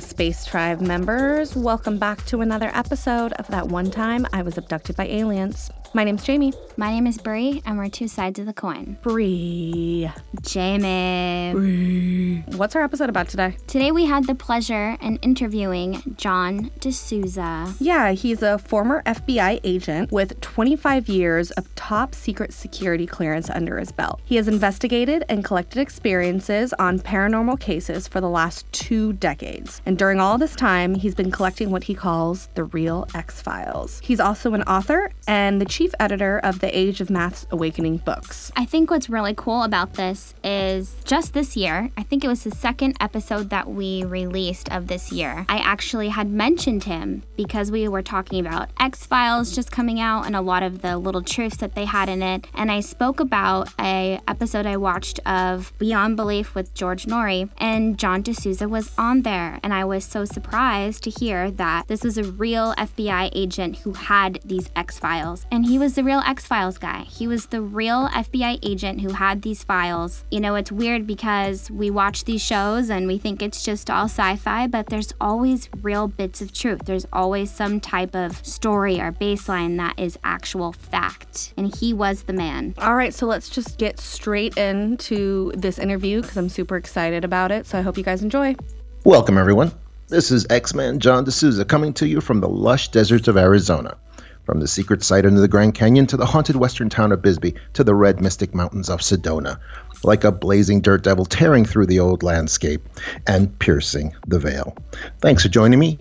Space Tribe members. Welcome back to another episode of That One Time I Was Abducted by Aliens. My name's Jamie. My name is Bree, and we're two sides of the coin. Bree. Jamie. Bree. What's our episode about today? Today we had the pleasure in interviewing John DeSouza. Yeah, he's a former FBI agent with 25 years of top secret security clearance under his belt. He has investigated and collected experiences on paranormal cases for the last two decades. And during all this time, he's been collecting what he calls the real X Files. He's also an author and the chief editor of the Age of Math's Awakening books. I think what's really cool about this is just this year, I think it was the second episode that we released of this year. I actually had mentioned him because we were talking about X Files just coming out and a lot of the little truths that they had in it. And I spoke about a episode I watched of Beyond Belief with George Noory, and John DeSouza was on there. And I was so surprised to hear that this was a real FBI agent who had these X Files. And he was the real X Files guy. He was the real FBI agent who had these files. You know, it's weird because we watch these shows and we think it's just all sci fi, but there's always real bits of truth. There's always some type of story or baseline that is actual fact. And he was the man. All right, so let's just get straight into this interview because I'm super excited about it. So I hope you guys enjoy. Welcome, everyone. This is X Man John DeSouza coming to you from the lush deserts of Arizona. From the secret site under the Grand Canyon to the haunted western town of Bisbee to the red mystic mountains of Sedona, like a blazing dirt devil tearing through the old landscape and piercing the veil. Thanks for joining me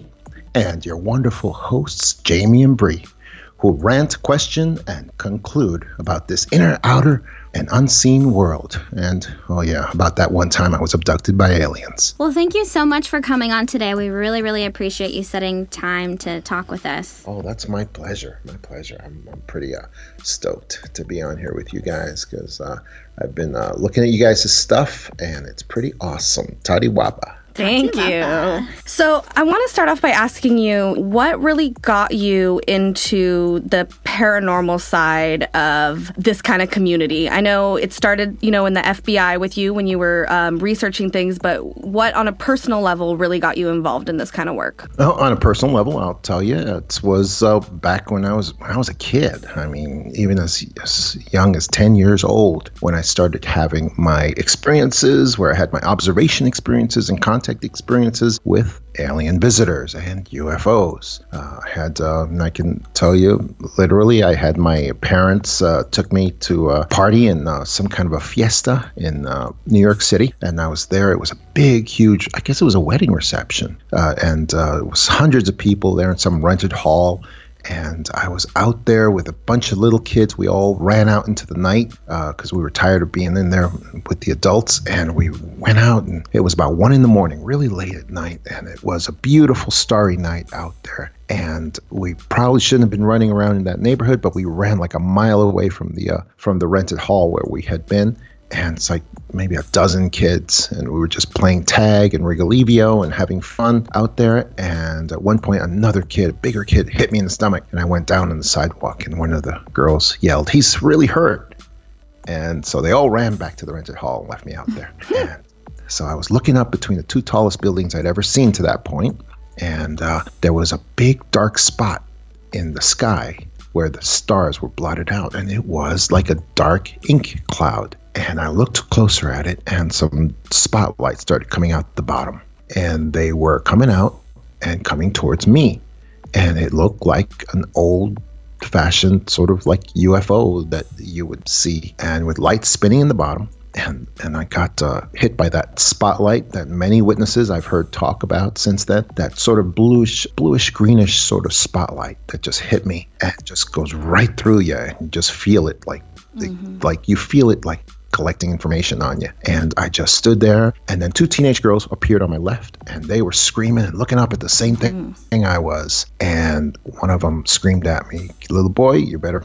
and your wonderful hosts, Jamie and Bree, who rant, question, and conclude about this inner, outer, an unseen world. And oh, yeah, about that one time I was abducted by aliens. Well, thank you so much for coming on today. We really, really appreciate you setting time to talk with us. Oh, that's my pleasure. My pleasure. I'm, I'm pretty uh, stoked to be on here with you guys because uh, I've been uh, looking at you guys' stuff and it's pretty awesome. Toddy Wapa. Thank you. So, I want to start off by asking you what really got you into the paranormal side of this kind of community? I know it started, you know, in the FBI with you when you were um, researching things, but what on a personal level really got you involved in this kind of work? Well, on a personal level, I'll tell you, it was uh, back when I was when I was a kid. I mean, even as, as young as 10 years old, when I started having my experiences, where I had my observation experiences and contact experiences with alien visitors and UFOs. Uh, I had, uh, I can tell you, literally, I had my parents uh, took me to a party in uh, some kind of a fiesta in uh, New York City, and I was there. It was a big, huge, I guess it was a wedding reception, uh, and it was hundreds of people there in some rented hall and I was out there with a bunch of little kids. We all ran out into the night because uh, we were tired of being in there with the adults, and we went out. And it was about one in the morning, really late at night, and it was a beautiful starry night out there. And we probably shouldn't have been running around in that neighborhood, but we ran like a mile away from the uh, from the rented hall where we had been and it's like maybe a dozen kids and we were just playing tag and Ringolevio and having fun out there. And at one point another kid a bigger kid hit me in the stomach and i went down on the sidewalk and one of the girls yelled he's really hurt. And so they all ran back to the rented hall and left me out there. And so i was looking up between the two tallest buildings i'd ever seen to that point and uh, there was a big dark spot in the sky where the stars were blotted out and it was like a dark ink cloud and I looked closer at it, and some spotlights started coming out the bottom. And they were coming out and coming towards me. And it looked like an old fashioned sort of like UFO that you would see, and with lights spinning in the bottom. And, and I got uh, hit by that spotlight that many witnesses I've heard talk about since then. That sort of bluish, bluish greenish sort of spotlight that just hit me and just goes right through you, and you just feel it like, mm-hmm. like you feel it like collecting information on you. And I just stood there, and then two teenage girls appeared on my left, and they were screaming and looking up at the same thing mm. I was. And one of them screamed at me, "Little boy, you better,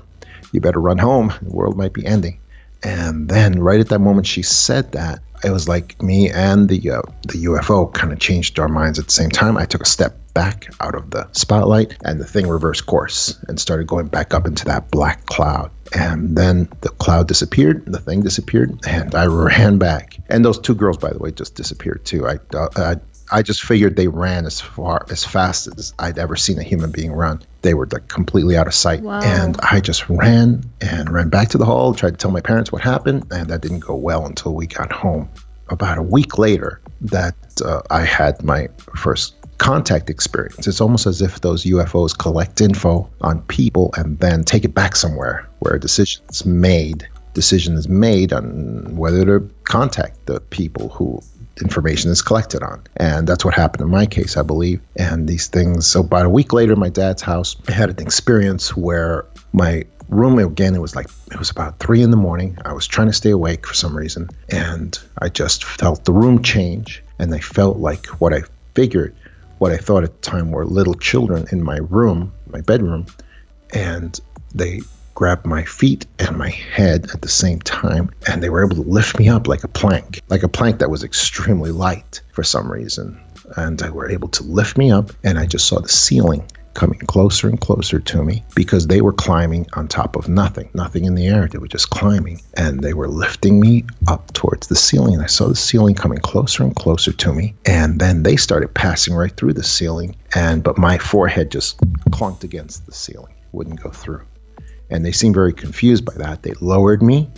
you better run home. The world might be ending." And then, right at that moment, she said that. It was like me and the uh, the UFO kind of changed our minds at the same time. I took a step back out of the spotlight, and the thing reversed course and started going back up into that black cloud. And then the cloud disappeared, the thing disappeared, and I ran back. And those two girls, by the way, just disappeared too. I, uh, I I just figured they ran as far as fast as I'd ever seen a human being run. They were like completely out of sight. Wow. And I just ran and ran back to the hall, tried to tell my parents what happened, and that didn't go well until we got home. About a week later, that uh, I had my first contact experience. It's almost as if those UFOs collect info on people and then take it back somewhere where a decision is made. Decision is made on whether to contact the people who information is collected on. And that's what happened in my case, I believe. And these things, so about a week later, my dad's house, I had an experience where my room again it was like it was about three in the morning i was trying to stay awake for some reason and i just felt the room change and i felt like what i figured what i thought at the time were little children in my room my bedroom and they grabbed my feet and my head at the same time and they were able to lift me up like a plank like a plank that was extremely light for some reason. And they were able to lift me up and i just saw the ceiling coming closer and closer to me because they were climbing on top of nothing, nothing in the air. They were just climbing and they were lifting me up towards the ceiling. I saw the ceiling coming closer and closer to me. And then they started passing right through the ceiling. And but my forehead just clunked against the ceiling, wouldn't go through. And they seemed very confused by that. They lowered me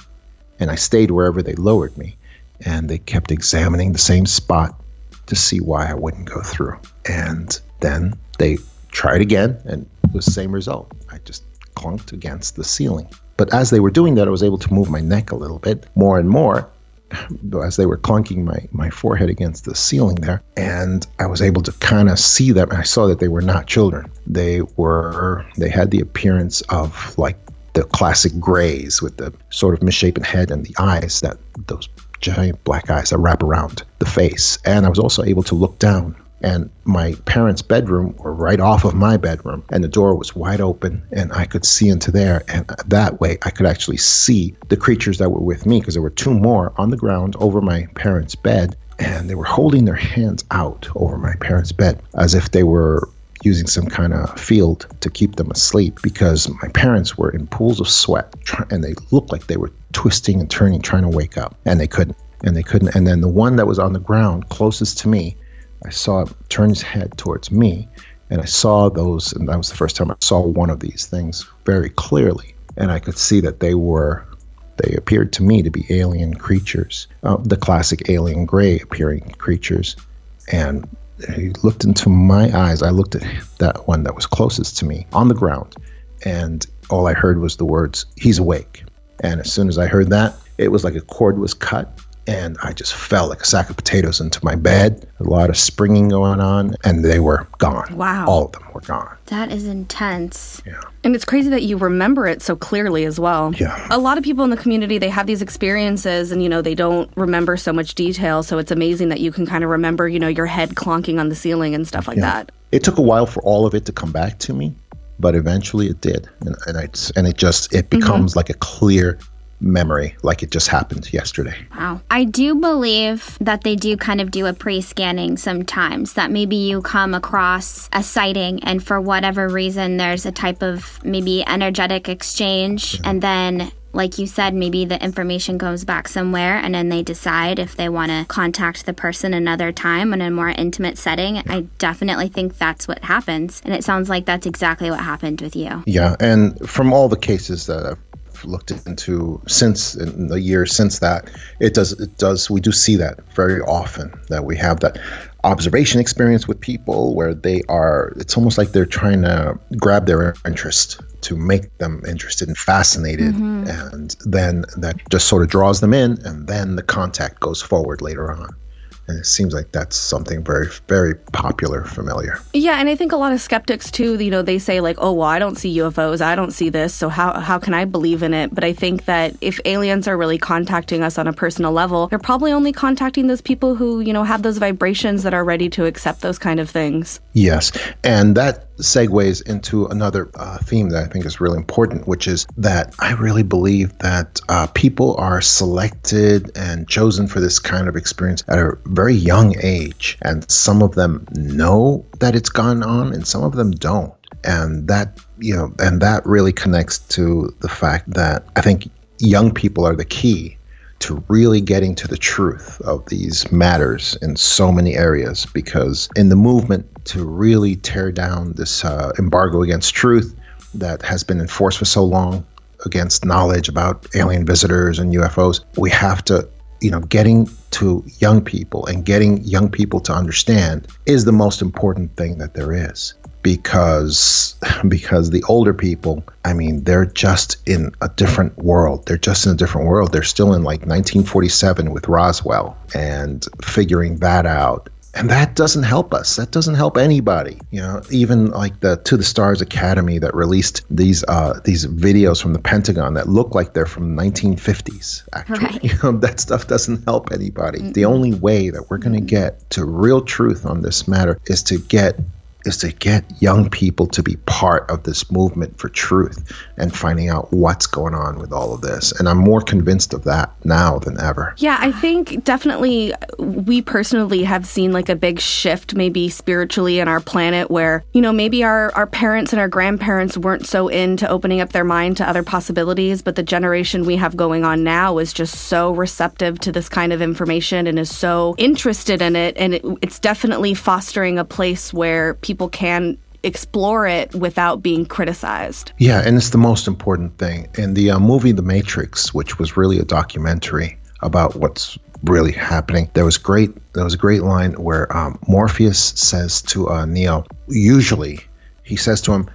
and I stayed wherever they lowered me. And they kept examining the same spot to see why I wouldn't go through. And then they tried again, and the same result. I just clunked against the ceiling. But as they were doing that, I was able to move my neck a little bit more and more as they were clunking my, my forehead against the ceiling there. And I was able to kind of see them. I saw that they were not children. They were, they had the appearance of like the classic grays with the sort of misshapen head and the eyes that those giant black eyes that wrap around the face. And I was also able to look down and my parents' bedroom were right off of my bedroom and the door was wide open and I could see into there and that way I could actually see the creatures that were with me because there were two more on the ground over my parents' bed and they were holding their hands out over my parents' bed as if they were using some kind of field to keep them asleep because my parents were in pools of sweat and they looked like they were twisting and turning trying to wake up and they couldn't and they couldn't and then the one that was on the ground closest to me I saw him turn his head towards me, and I saw those, and that was the first time I saw one of these things very clearly, and I could see that they were. They appeared to me to be alien creatures, uh, the classic alien gray appearing creatures. And he looked into my eyes. I looked at that one that was closest to me on the ground, and all I heard was the words, He's awake. And as soon as I heard that, it was like a cord was cut and I just fell like a sack of potatoes into my bed. A lot of springing going on, and they were gone. Wow. All of them were gone. That is intense. Yeah. And it's crazy that you remember it so clearly as well. Yeah. A lot of people in the community, they have these experiences and, you know, they don't remember so much detail. So it's amazing that you can kind of remember, you know, your head clonking on the ceiling and stuff like Yeah. that. It took a while for all of it to come back to me, but eventually it did, and and I and it just it mm-hmm. becomes like a clear memory, like it just happened yesterday. Wow. I do believe that they do kind of do a pre scanning sometimes, that maybe you come across a sighting and for whatever reason there's a type of maybe energetic exchange and then like you said, maybe the information goes back somewhere and then they decide if they want to contact the person another time in a more intimate setting. I definitely think that's what happens. And it sounds like that's exactly what happened with you. Yeah, and from all the cases that I've looked into since in the years since that, it does it does we do see that very often that we have that observation experience with people where they are it's almost like they're trying to grab their interest to make them interested and fascinated. Mm-hmm. And then that just sort of draws them in and then the contact goes forward later on and it seems like that's something very very popular familiar Yeah, and I think a lot of skeptics too, you know, they say like, "Oh, well, I don't see UFOs. I don't see this. So how how can I believe in it?" But I think that if aliens are really contacting us on a personal level, they're probably only contacting those people who, you know, have those vibrations that are ready to accept those kind of things. Yes, and that segues into another uh, theme that I think is really important, which is that I really believe that uh, people are selected and chosen for this kind of experience at a very young age, and some of them know that it's gone on, and some of them don't, and that you know, and that really connects to the fact that I think young people are the key to really getting to the truth of these matters in so many areas because in the movement to really tear down this uh, embargo against truth that has been enforced for so long against knowledge about alien visitors and UFOs, we have to, you know, getting to young people and getting young people to understand is the most important thing that there is because because the older people i mean they're just in a different world. They're just in a different world. They're still in like 1947 with roswell and figuring that out. And that doesn't help us. That doesn't help anybody you know? Even like the to the stars academy that released these uh these videos from the pentagon that look like they're from 1950s actually. Right. you know that stuff doesn't help anybody. Mm-hmm. the only way that we're going to get to real truth on this matter is to get is to get young people to be part of this movement for truth and finding out what's going on with all of this. And I'm more convinced of that now than ever. Yeah, I think definitely we personally have seen like a big shift, maybe spiritually in our planet, where, you know, maybe our, our parents and our grandparents weren't so into opening up their mind to other possibilities, but the generation we have going on now is just so receptive to this kind of information and is so interested in it. And it, it's definitely fostering a place where people people can explore it without being criticized. Yeah, and it's the most important thing. In the uh, movie The Matrix, which was really a documentary about what's really happening, there was great. There was a great line where um, Morpheus says to uh, Neo. Usually, he says to him,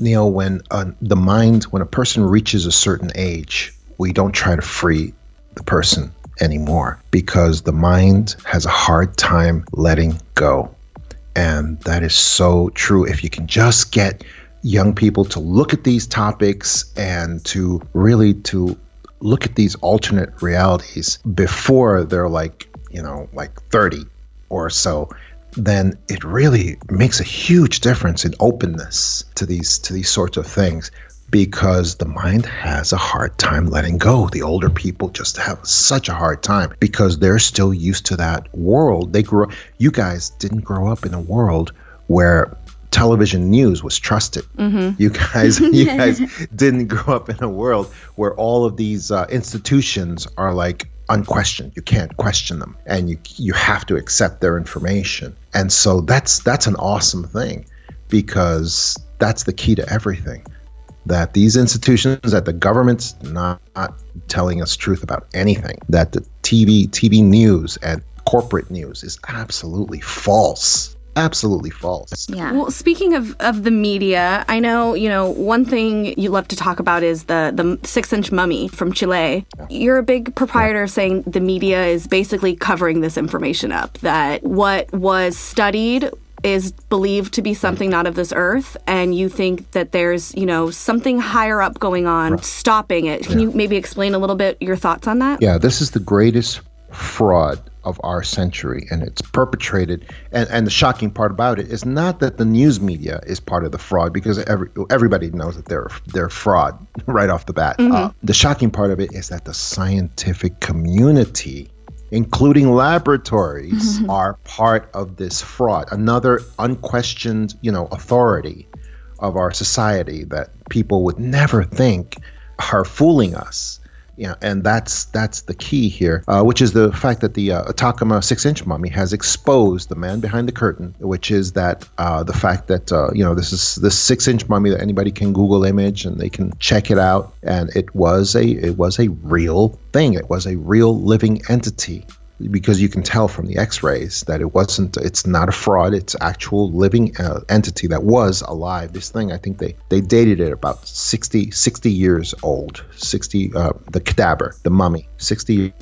Neo, when uh, the mind, when a person reaches a certain age, we don't try to free the person anymore because the mind has a hard time letting go. And that is so true. If you can just get young people to look at these topics and to really to look at these alternate realities before they're like, you know, like 30 or so, then it really makes a huge difference in openness to these to these sorts of things because the mind has a hard time letting go. The older people just have such a hard time because they're still used to that world. They grew you guys didn't grow up in a world where television news was trusted. Mm-hmm. You guys you guys didn't grow up in a world where all of these uh, institutions are like unquestioned. You can't question them and you you have to accept their information. And so that's that's an awesome thing because that's the key to everything that these institutions, that the government's not, not telling us truth about anything, that the TV, TV news and corporate news is absolutely false absolutely false. Yeah. Well, speaking of, of the media, I know, you know, one thing you love to talk about is the, the six inch mummy from Chile. Yeah. You're a big proprietor yeah. saying the media is basically covering this information up, that what was studied is believed to be something not of this earth and you think that there's you know something higher up going on right. stopping it can yeah. you maybe explain a little bit your thoughts on that yeah this is the greatest fraud of our century and it's perpetrated and, and the shocking part about it is not that the news media is part of the fraud because every, everybody knows that they're they're fraud right off the bat mm-hmm. uh, the shocking part of it is that the scientific community including laboratories, mm-hmm. are part of this fraud. Another unquestioned, you know, authority of our society that people would never think are fooling us. Yeah, and that's that's the key here, uh, which is the fact that the uh, Atacama six-inch mummy has exposed the man behind the curtain, which is that uh, the fact that uh, you know this is this six-inch mummy that anybody can Google image and they can check it out, and it was a it was a real thing. It was a real living entity because you can tell from the x-rays that it wasn't it's not a fraud it's actual living uh, entity that was alive. This thing i think they they dated it about 60 60 years old. 60 uh, the cadaver the mummy 60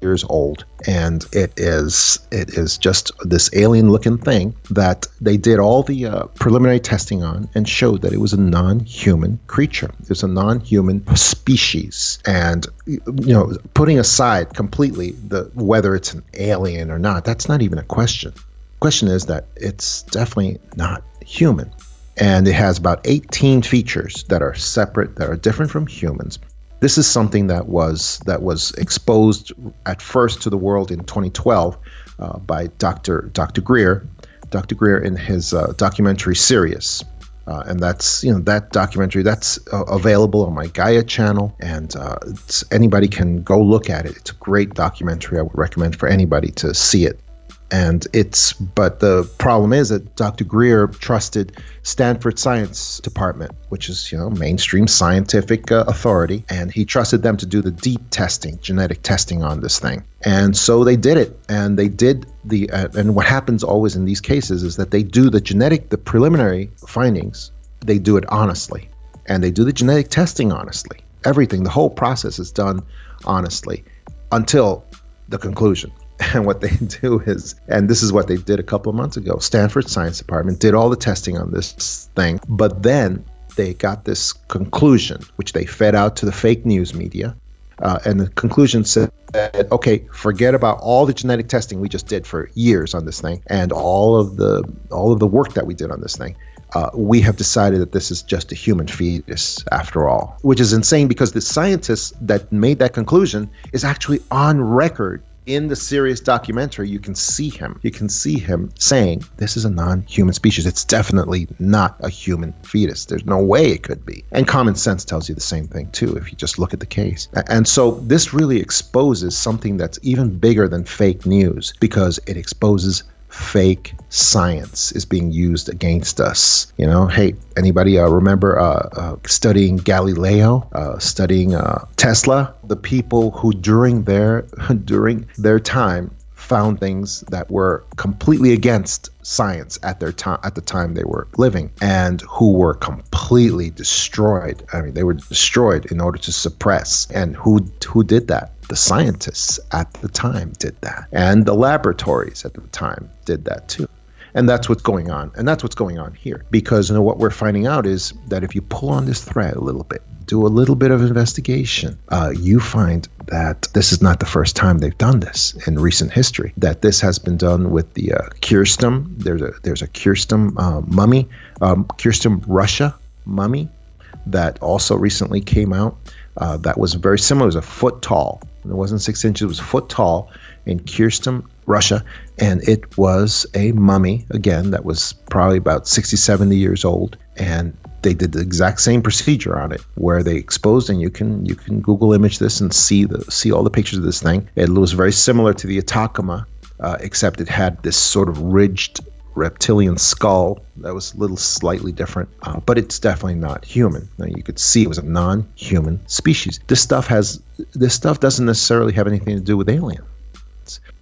years old and it is it is just this alien looking thing that they did all the uh, preliminary testing on and showed that it was a non-human creature. It was a non-human species. And you know putting aside completely the whether it's an alien or not that's not even a question. Question is that it's definitely not human. And it has about 18 features that are separate that are different from humans this is something that was that was exposed at first to the world in 2012 uh, by Dr. Dr. Greer, Dr. Greer in his uh, documentary Sirius, Uh, and that's you know that documentary that's uh, available on my Gaia channel, and uh, anybody can go look at it. It's a great documentary. I would recommend for anybody to see it and it's but the problem is that Dr. Greer trusted Stanford Science Department, which is you know mainstream scientific uh, authority, and he trusted them to do the deep testing, genetic testing on this thing. And so they did it, and they did the uh, and what happens always in these cases is that they do the genetic, the preliminary findings, they do it honestly, and they do the genetic testing honestly. Everything, the whole process is done honestly until the conclusion. And what they do is, and this is what they did a couple of months ago Stanford Science Department did all the testing on this thing, but then they got this conclusion, which they fed out to the fake news media. Uh, and the conclusion said, okay, forget about all the genetic testing we just did for years on this thing, and all of the all of the work that we did on this thing. Uh, we have decided that this is just a human fetus after all, which is insane because the scientist that made that conclusion is actually on record in the Sirius documentary, you can see him. You can see him saying, This is a non human species. It's definitely not a human fetus. There's no way it could be. And common sense tells you the same thing, too, if you just look at the case. And so this really exposes something that's even bigger than fake news because it exposes fake science is being used against us. You know, hey, anybody uh, remember uh, uh, studying Galileo, uh, studying uh, Tesla? The people who during their during their time found things that were completely against science at their time at the time they were living and who were completely destroyed i mean they were destroyed in order to suppress and who who did that the scientists at the time did that and the laboratories at the time did that too and that's what's going on and that's what's going on here because you know what we're finding out is that if you pull on this thread a little bit do a little bit of investigation, uh, you find that this is not the first time they've done this in recent history. That this has been done with the uh, Kirstrom. There's a there's a Kirstrom uh, mummy, um, Kirstrom Russia mummy that also recently came out. Uh, that was very similar. It was a foot tall. It wasn't six inches. It was a foot tall in Kirstrom, Russia, and it was a mummy again that was probably about 60, 70 years old, and they did the exact same procedure on it where they exposed and you can you can google image this and see the see all the pictures of this thing it was very similar to the Atacama uh, except it had this sort of ridged reptilian skull. That was a little slightly different uh, but it's definitely not human. Now you could see it was a non-human species. This stuff has this stuff doesn't necessarily have anything to do with aliens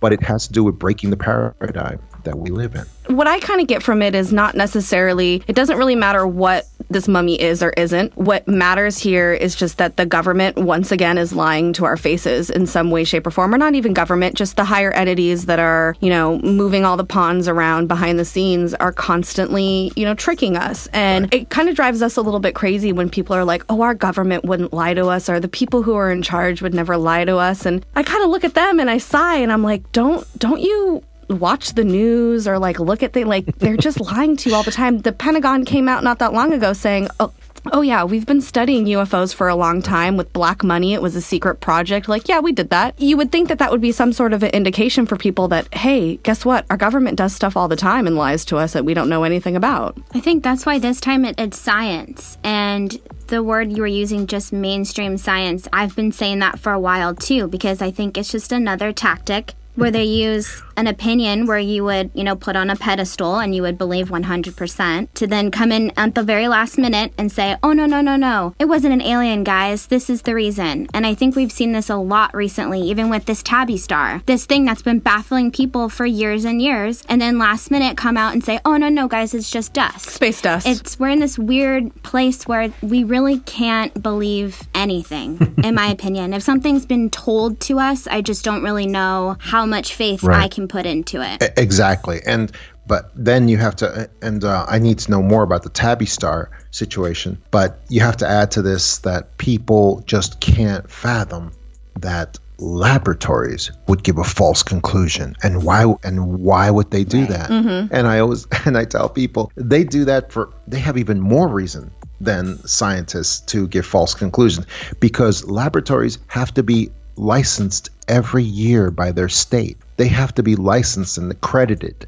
but it has to do with breaking the paradigm that we live in what I kind of get from it is not necessarily, it doesn't really matter what this mummy is or isn't. What matters here is just that the government, once again, is lying to our faces in some way, shape, or form, or not even government, just the higher entities that are, you know, moving all the pawns around behind the scenes are constantly, you know, tricking us. And right. it kind of drives us a little bit crazy when people are like, oh, our government wouldn't lie to us, or the people who are in charge would never lie to us. And I kind of look at them and I sigh and I'm like, don't, don't you watch the news or like look at the like they're just lying to you all the time. The Pentagon came out not that long ago saying, "Oh, Oh, yeah, we've been studying UFOs for a long time with black money. It was a secret project. Like, yeah, we did that. You would think that that would be some sort of an indication for people that, hey, guess what? Our government does stuff all the time and lies to us that we don't know anything about. I think that's why this time it, it's science. And the word you were using, just mainstream science, I've been saying that for a while too, because I think it's just another tactic where they use an opinion where you would, you know, put on a pedestal and you would believe 100% to then come in at the very last minute and say, oh, no, no, no, no. It wasn't an alien, guys. This is the reason. And I think we've seen this a lot recently, even with this Tabby star, this thing that's been baffling people for years and years. And then last minute come out and say, oh, no, no, guys, it's just dust. Space dust. It's, we're in this weird place where we really can't believe anything, in my opinion. If something's been told to us, I just don't really know how much faith right. I can put into it. Exactly. And but then you have to and uh, i need to know more about the tabby star situation but you have to add to this that people just can't fathom that laboratories would give a false conclusion and why and why would they do that mm-hmm. and i always and i tell people they do that for they have even more reason than scientists to give false conclusions because laboratories have to be licensed every year by their state. They have to be licensed and accredited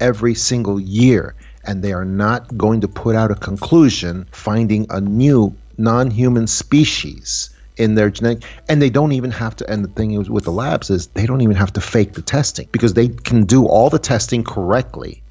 every single year. and they are not going to put out a conclusion finding a new non-human species in their genetic and they don't even have to and the thing is with the labs is they don't even have to fake the testing because they can do all the testing correctly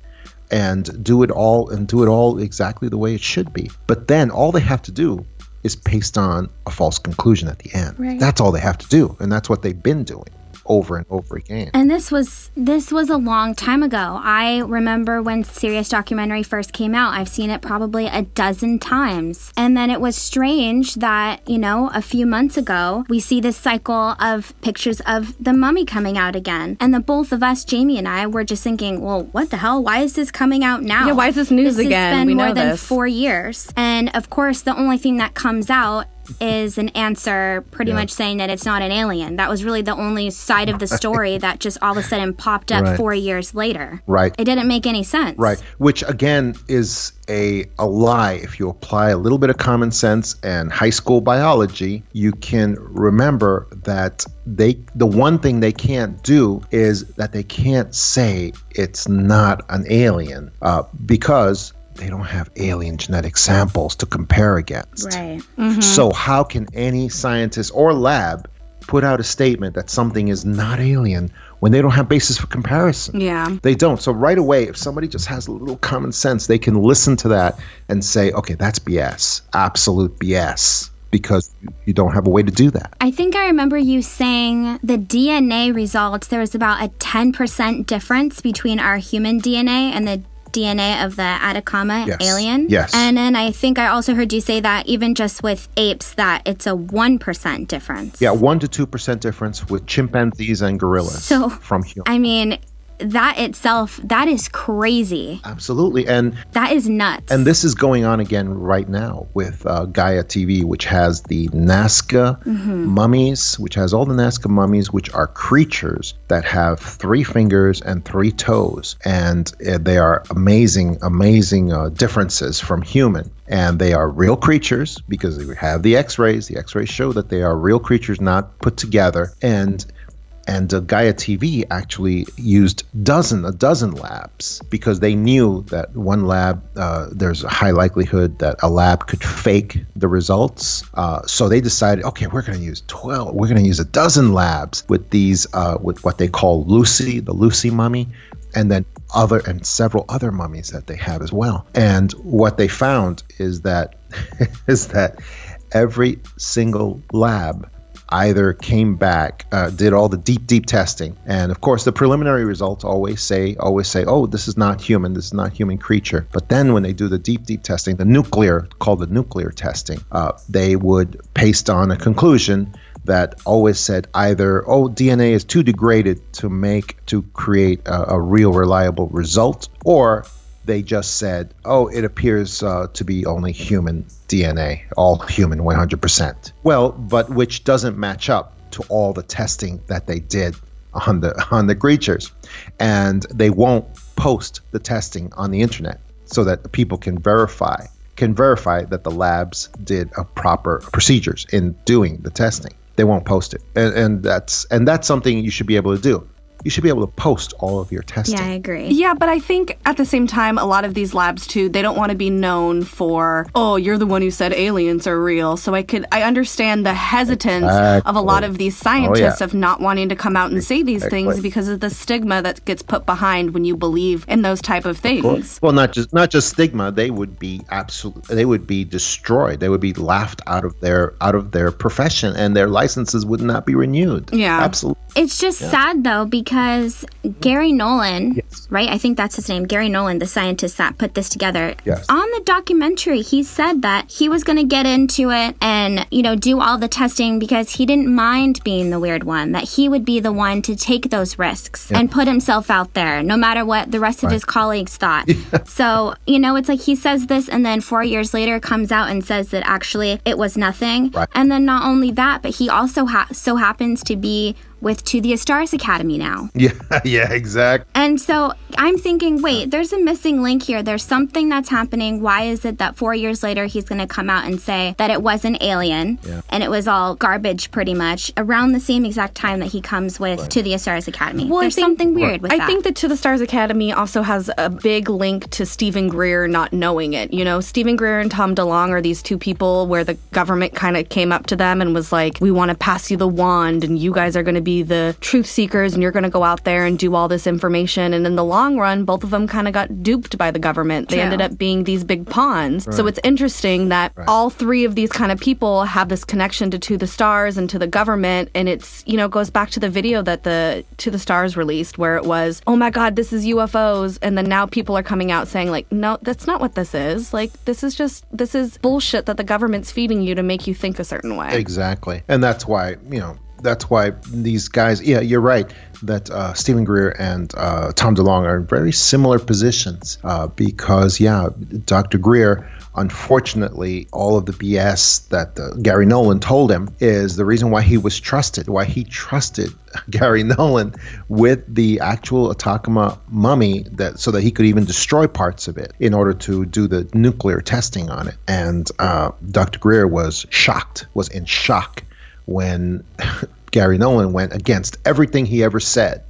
and do it all and do it all exactly the way it should be but then all they have to do is paste on a false conclusion at the end Right. that's all they have to do and that's what they've been doing over and over again And this was this was a long time ago. I remember when Sirius documentary first came out. I've seen it probably a dozen times. And then it was strange that, you know, a few months ago, we see this cycle of pictures of the mummy coming out again. And the both of us, Jamie and I, were just thinking, well, what the hell? Why is this coming out now? Yeah, why is this news this again? Has been We more know than this. four years. And of course, the only thing that comes out is an answer pretty Yeah. much saying that it's not an alien. That was really the only side of the story that just all of a sudden popped up Right. four years later. right It didn't make any sense. Right, which again is a, a lie. If you apply a little bit of common sense and high school biology, you can remember that they the one thing they can't do is that they can't say it's not an alien uh, because they don't have alien genetic samples to compare against. Right. Mm-hmm. So how can any scientist or lab put out a statement that something is not alien when they don't have basis for comparison? Yeah. They don't. So right away, if somebody just has a little common sense, they can listen to that and say, okay, that's BS, absolute BS, because you- you don't have a way to do that. I think I remember you saying the DNA results, there was about a 10% difference between our human DNA and the DNA of the Atacama Yes. alien. Yes. And then I think I also heard you say that even just with apes, that it's a 1% difference. Yeah, one to two percent difference with chimpanzees and gorillas So, from humans. I mean, that itself, that is crazy. Absolutely, and That is nuts. and this is going on again right now with uh, Gaia TV, which has the Nazca mummies, which has all the Nazca mummies, which are creatures that have three fingers and three toes, and uh, they are amazing, amazing uh, differences from human. And they are real creatures because they have the X-rays. The X-rays show that they are real creatures, not put together, and and uh, Gaia TV actually used dozen a dozen labs because they knew that one lab uh, there's a high likelihood that a lab could fake the results. Uh, so they decided, okay, we're going to use twelve. We're going to use a dozen labs with these uh, with what they call Lucy, the Lucy mummy, and then other and several other mummies that they have as well. And what they found is that is that every single lab either came back, uh, did all the deep, deep testing, and of course the preliminary results always say, always say, oh, this is not human, this is not human creature. But then when they do the deep, deep testing, the nuclear, called the nuclear testing, uh, they would paste on a conclusion that always said either, oh, DNA is too degraded to make to create a, a real reliable result, or they just said, oh, it appears uh, to be only human DNA, all human 100%. Well, but which doesn't match up to all the testing that they did on the on the creatures, and they won't post the testing on the internet so that people can verify can verify that the labs did a proper procedures in doing the testing. They won't post it, and, and that's and that's something you should be able to do. You should be able to post all of your testing. yeah, I agree. Yeah, but I think at the same time, a lot of these labs too, they don't want to be known for, oh, you're the one who said aliens are real. So I could, I understand the hesitance of a lot of these oh, scientists yeah. of not wanting to come out and say these things because of the stigma that gets put behind when you believe in those type of things. Well, not just not just stigma. They would be absolute. They would be destroyed. They would be laughed out of their out of their profession, and their licenses would not be renewed. Yeah. absolutely. It's just sad though because Gary Nolan, Yes. right? I think that's his name, Gary Nolan, the scientist that put this together. Yes. On the documentary, he said that he was going to get into it and, you know, do all the testing because he didn't mind being the weird one, that he would be the one to take those risks and put himself out there no matter what the rest of his colleagues thought. So, you know, it's like he says this and then 4 years later comes out and says that actually it was nothing. Right. And then not only that, but he also ha- so happens to be with To the Stars Academy now. Yeah, yeah, exactly. And so I'm thinking, wait, there's a missing link here. There's something that's happening. Why is it that four years later he's going to come out and say that it was an alien Yeah. and it was all garbage pretty much around the same exact time that he comes with To the Stars Academy? Well, there's think- something weird with I that. I think that To the Stars Academy also has a big link to Steven Greer not knowing it. You know, Steven Greer and Tom DeLonge are these two people where the government kind of came up to them and was like, "We want to pass you the wand, and you guys are going to be the truth seekers, and you're going to go out there and do all this information." And in the long run, both of them kind of got duped by the government. They True. ended up being these big pawns. So it's interesting that all three of these kind of people have this connection to To the Stars and to the government, and it's you know goes back to the video that the To the Stars released where it was, oh my God, this is UFOs, and then now people are coming out saying like, no, that's not what this is. Like this is just this is bullshit that the government's feeding you to make you think a certain way. Exactly. And that's why, you know, that's why these guys, yeah, you're right that uh, Steven Greer and uh, Tom DeLonge are in very similar positions uh, because, yeah, Dr. Greer, unfortunately, all of the BS that uh, Gary Nolan told him is the reason why he was trusted, why he trusted Gary Nolan with the actual Atacama mummy that so that he could even destroy parts of it in order to do the nuclear testing on it. And uh, Dr. Greer was shocked, was in shock when Gary Nolan went against everything he ever said,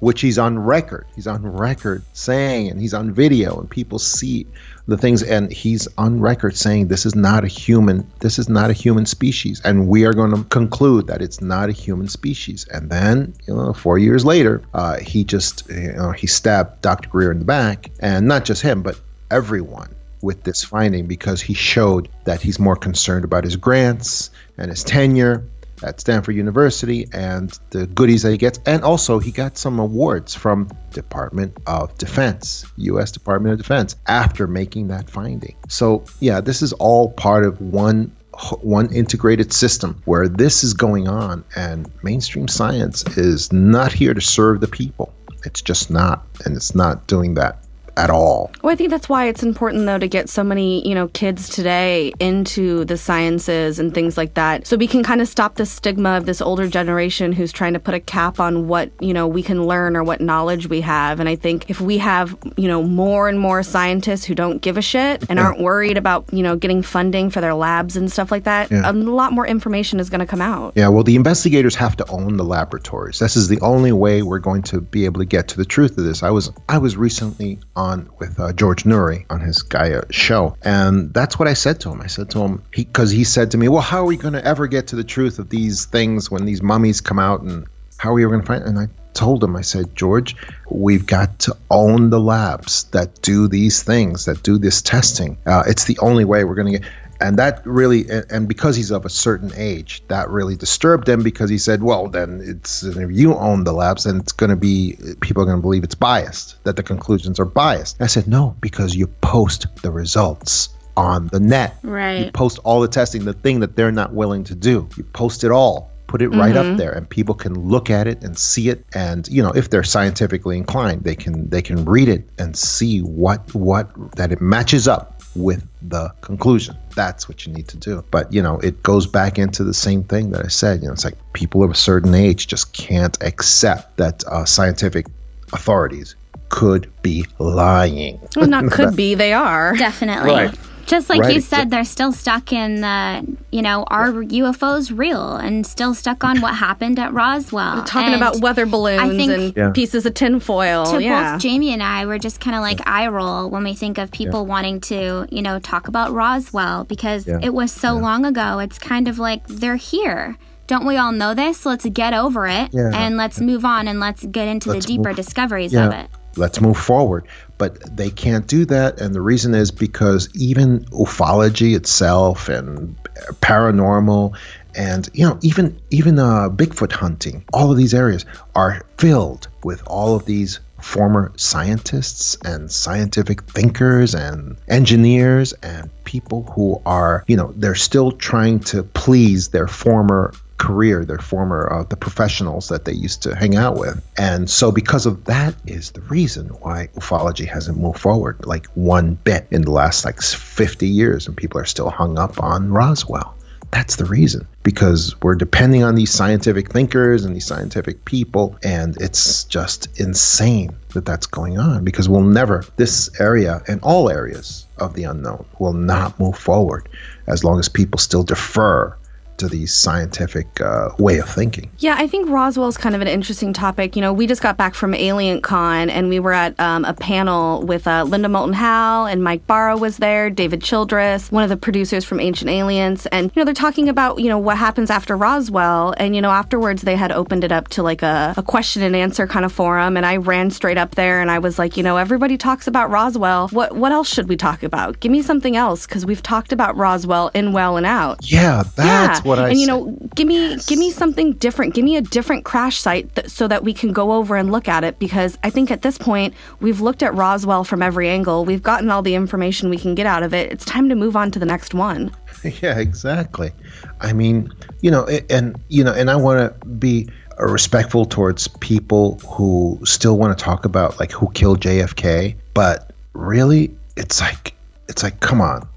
which he's on record. He's on record saying, and he's on video, and people see the things, and he's on record saying this is not a human. This is not a human species, and we are going to conclude that it's not a human species. And then, you know, four years later, uh, he just, you know, he stabbed Dr. Greer in the back, and not just him, but everyone with this finding because he showed that he's more concerned about his grants and his tenure at Stanford University and the goodies that he gets. And also, he got some awards from Department of Defense, U.S. Department of Defense, after making that finding. So, yeah, this is all part of one one integrated system where this is going on and mainstream science is not here to serve the people it's just not and it's not doing that at all Well, I think that's why it's important, though, to get so many, you know, kids today into the sciences and things like that. So we can kind of stop the stigma of this older generation who's trying to put a cap on what, you know, we can learn or what knowledge we have. And I think if we have, you know, more and more scientists who don't give a shit and aren't worried about, you know, getting funding for their labs and stuff like that, Yeah. a lot more information is going to come out. Yeah, well, the investigators have to own the laboratories. This is the only way we're going to be able to get to the truth of this. I was I was recently on with uh, George Noory on his Gaia show, and that's what I said to him. I said to him because he, said to me, "Well, how are we going to ever get to the truth of these things when these mummies come out, and how are we going to find?" And I told him, I said, George, we've got to own the labs that do these things, that do this testing. Uh, it's the only way we're going to get and that really and because he's of a certain age that really disturbed him because he said well then it's if you own the labs then it's going to be people are going to believe it's biased that the conclusions are biased. I said no because you post the results on the net. Right. you post all the testing the thing that they're not willing to do. You post it all put it right up mm-hmm. there and people can look at it and see it. And you know if they're scientifically inclined they can they can read it and see what what that it matches up with the conclusion that's what you need to do but you know it goes back into the same thing that i said you know it's like people of a certain age just can't accept that uh, scientific authorities could be lying Well, not could be, they are. Definitely. Right. Just like Right, you said, they're still stuck in the, you know, are UFOs real and still stuck on what happened at Roswell. We're Talking And about weather balloons think- and Yeah. pieces of tinfoil. to yeah. both Jamie and I, we're just kind of like eye roll when we think of people wanting to, you know, talk about Roswell because Yeah. it was so long ago. It's kind of like they're here. Don't we all know this? Let's get over it Yeah. and let's move on and let's get into Let's the deeper move- discoveries yeah. of it. Let's move forward. But they can't do that. And the reason is because even ufology itself and paranormal and you know even even uh, Bigfoot hunting, all of these areas are filled with all of these former scientists and scientific thinkers and engineers and people who are you know they're still trying to please their former career, their former uh, the professionals that they used to hang out with, and so because of that is the reason why ufology hasn't moved forward like one bit in the last like 50 years, and people are still hung up on Roswell. that's the reason because we're depending on these scientific thinkers and these scientific people. And it's just insane that that's going on because we'll never, this area and all areas of the unknown will not move forward as long as people still defer to the scientific uh, way of thinking. Yeah, I think Roswell is kind of an interesting topic. You know, we just got back from Alien Con and we were at um, a panel with uh, Linda Moulton Howe and Mike Bara was there, David Childress, one of the producers from Ancient Aliens. And, you know, they're talking about, you know, what happens after Roswell. And, you know, afterwards they had opened it up to like a, a question and answer kind of forum. And I ran straight up there and I was like, you know, everybody talks about Roswell. What, what else should we talk about? Give me something else because we've talked about Roswell in, well, and out. Yeah, that's yeah what I and you said. know, give me give me something different. Give me a different crash site th- so that we can go over and look at it. Because I think at this point we've looked at Roswell from every angle. We've gotten all the information we can get out of it. It's time to move on to the next one. Yeah, exactly. I mean, you know, and you know, and I want to be uh, respectful towards people who still want to talk about like who killed JFK, but really, it's like it's like come on.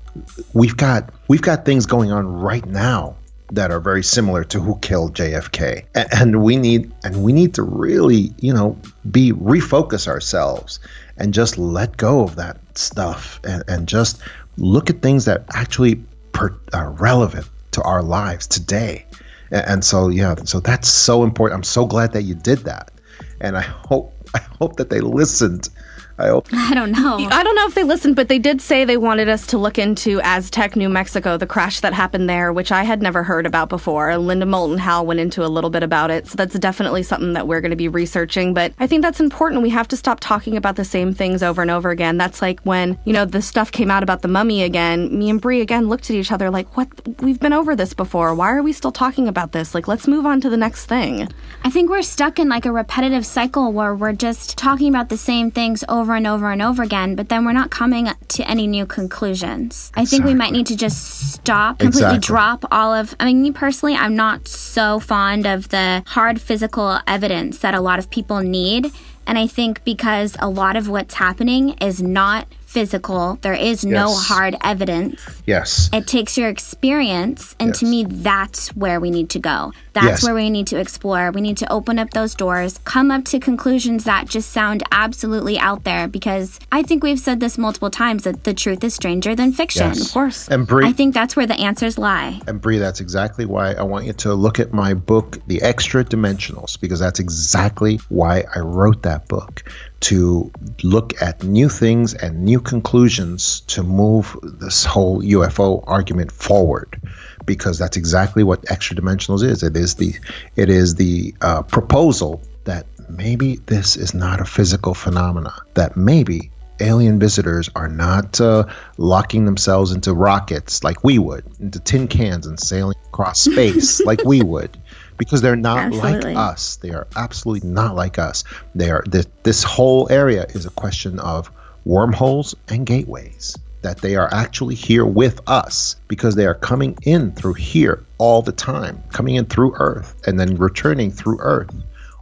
We've got we've got things going on right now that are very similar to who killed JFK. And we need and we need to really, you know, be refocus ourselves and just let go of that stuff and, and just look at things that actually per, are relevant to our lives today. A- And so yeah, so that's so important. I'm so glad that you did that. And I hope I hope that they listened. I hope I don't know. I don't know if they listened, but they did say they wanted us to look into Aztec, New Mexico, the crash that happened there, which I had never heard about before. Linda Moulton Howe went into a little bit about it, so that's definitely something that we're going to be researching. But I think that's important. We have to stop talking about the same things over and over again. That's like when you know the stuff came out about the mummy again. Me and Bree again looked at each other like, "What? We've been over this before. Why are we still talking about this? Like, let's move on to the next thing." I think we're stuck in like a repetitive cycle where we're just talking about the same things over and over and over again, but then we're not coming to any new conclusions. I think we might need to just stop, completely Exactly. drop all of. I mean, me personally, I'm not so fond of the hard physical evidence that a lot of people need. And I think because a lot of what's happening is not physical, there is no Yes. hard evidence. yes. It takes your experience, and to me, that's where we need to go. That's Yes. where we need to explore. We need to open up those doors, come up to conclusions that just sound absolutely out there. Because I think we've said this multiple times that the truth is stranger than fiction. Yes. Of course. And Bree, I think that's where the answers lie. And Bree, that's exactly why I want you to look at my book, The Extra Dimensionals, because that's exactly why I wrote that book to look at new things and new conclusions to move this whole UFO argument forward. Because that's exactly what extra dimensionals is. It is the it is the uh, proposal that maybe this is not a physical phenomena. That maybe alien visitors are not uh, locking themselves into rockets like we would, into tin cans and sailing across space like we would, because they're not Absolutely. like us. They are absolutely not like us. They are. This, this whole area is a question of wormholes and gateways. That they are actually here with us because they are coming in through here all the time, coming in through Earth and then returning through Earth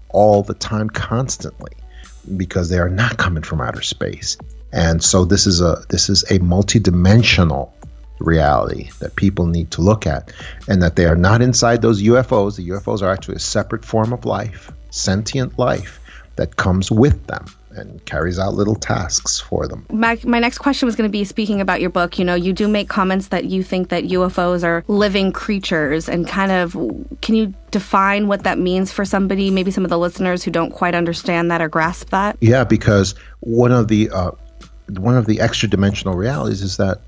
all the time, constantly because they are not coming from outer space. And so this is a this is a multidimensional reality that people need to look at and that they are not inside those UFOs. The UFOs are actually a separate form of life, sentient life that comes with them and carries out little tasks for them. My, my next question was going to be speaking about your book. You know, you do make comments that you think that UFOs are living creatures, and kind of can you define what that means for somebody, maybe some of the listeners who don't quite understand that or grasp that? Yeah, because one of the uh, one of the extra dimensional realities is that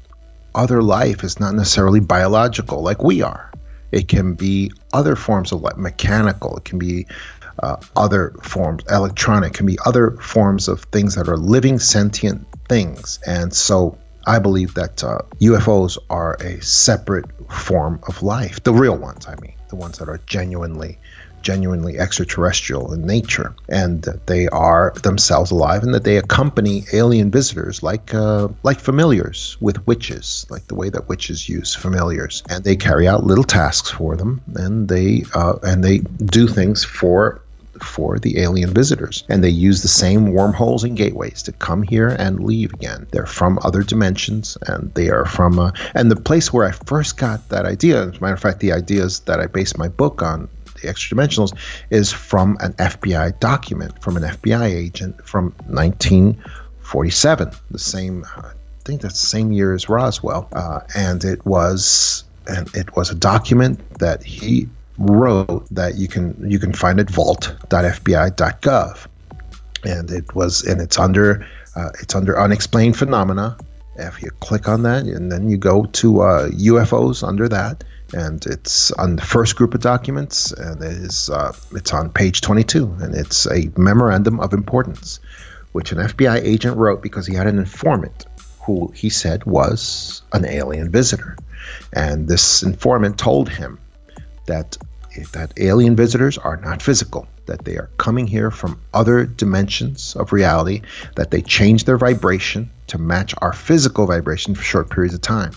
other life is not necessarily biological like we are. It can be other forms of life, mechanical. It can be uh, other forms, electronic. Can be other forms of things that are living sentient things. And so I believe that uh, UFOs are a separate form of life, the real ones. I mean, the ones that are genuinely genuinely extraterrestrial in nature, and that they are themselves alive, and that they accompany alien visitors like uh, like familiars with witches, like the way that witches use familiars, and they carry out little tasks for them, and they uh, and they do things for for the alien visitors. And they use the same wormholes and gateways to come here and leave again. They're from other dimensions and they are from, uh, and the place where I first got that idea, as a matter of fact, the ideas that I based my book on, the extra dimensionals, is from an FBI document, from an FBI agent from 1947, the same. I think that's the same year as Roswell, uh, and it was and it was a document that he wrote that you can you can find at vault.fbi.gov, and it was and it's under uh, it's under unexplained phenomena. If you click on that, and then you go to uh, UFOs under that, and it's on the first group of documents, and it is uh, it's on page 22, and it's a memorandum of importance, which an FBI agent wrote because he had an informant who he said was an alien visitor, and this informant told him that that alien visitors are not physical, that they are coming here from other dimensions of reality, that they change their vibration to match our physical vibration for short periods of time.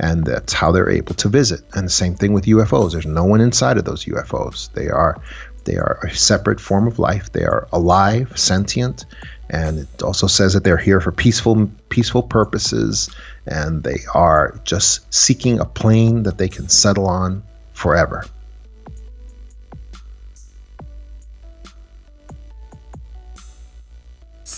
And that's how they're able to visit. And the same thing with UFOs. There's no one inside of those UFOs. They are they are a separate form of life. They are alive, sentient, and it also says that they're here for peaceful peaceful purposes and they are just seeking a plane that they can settle on forever.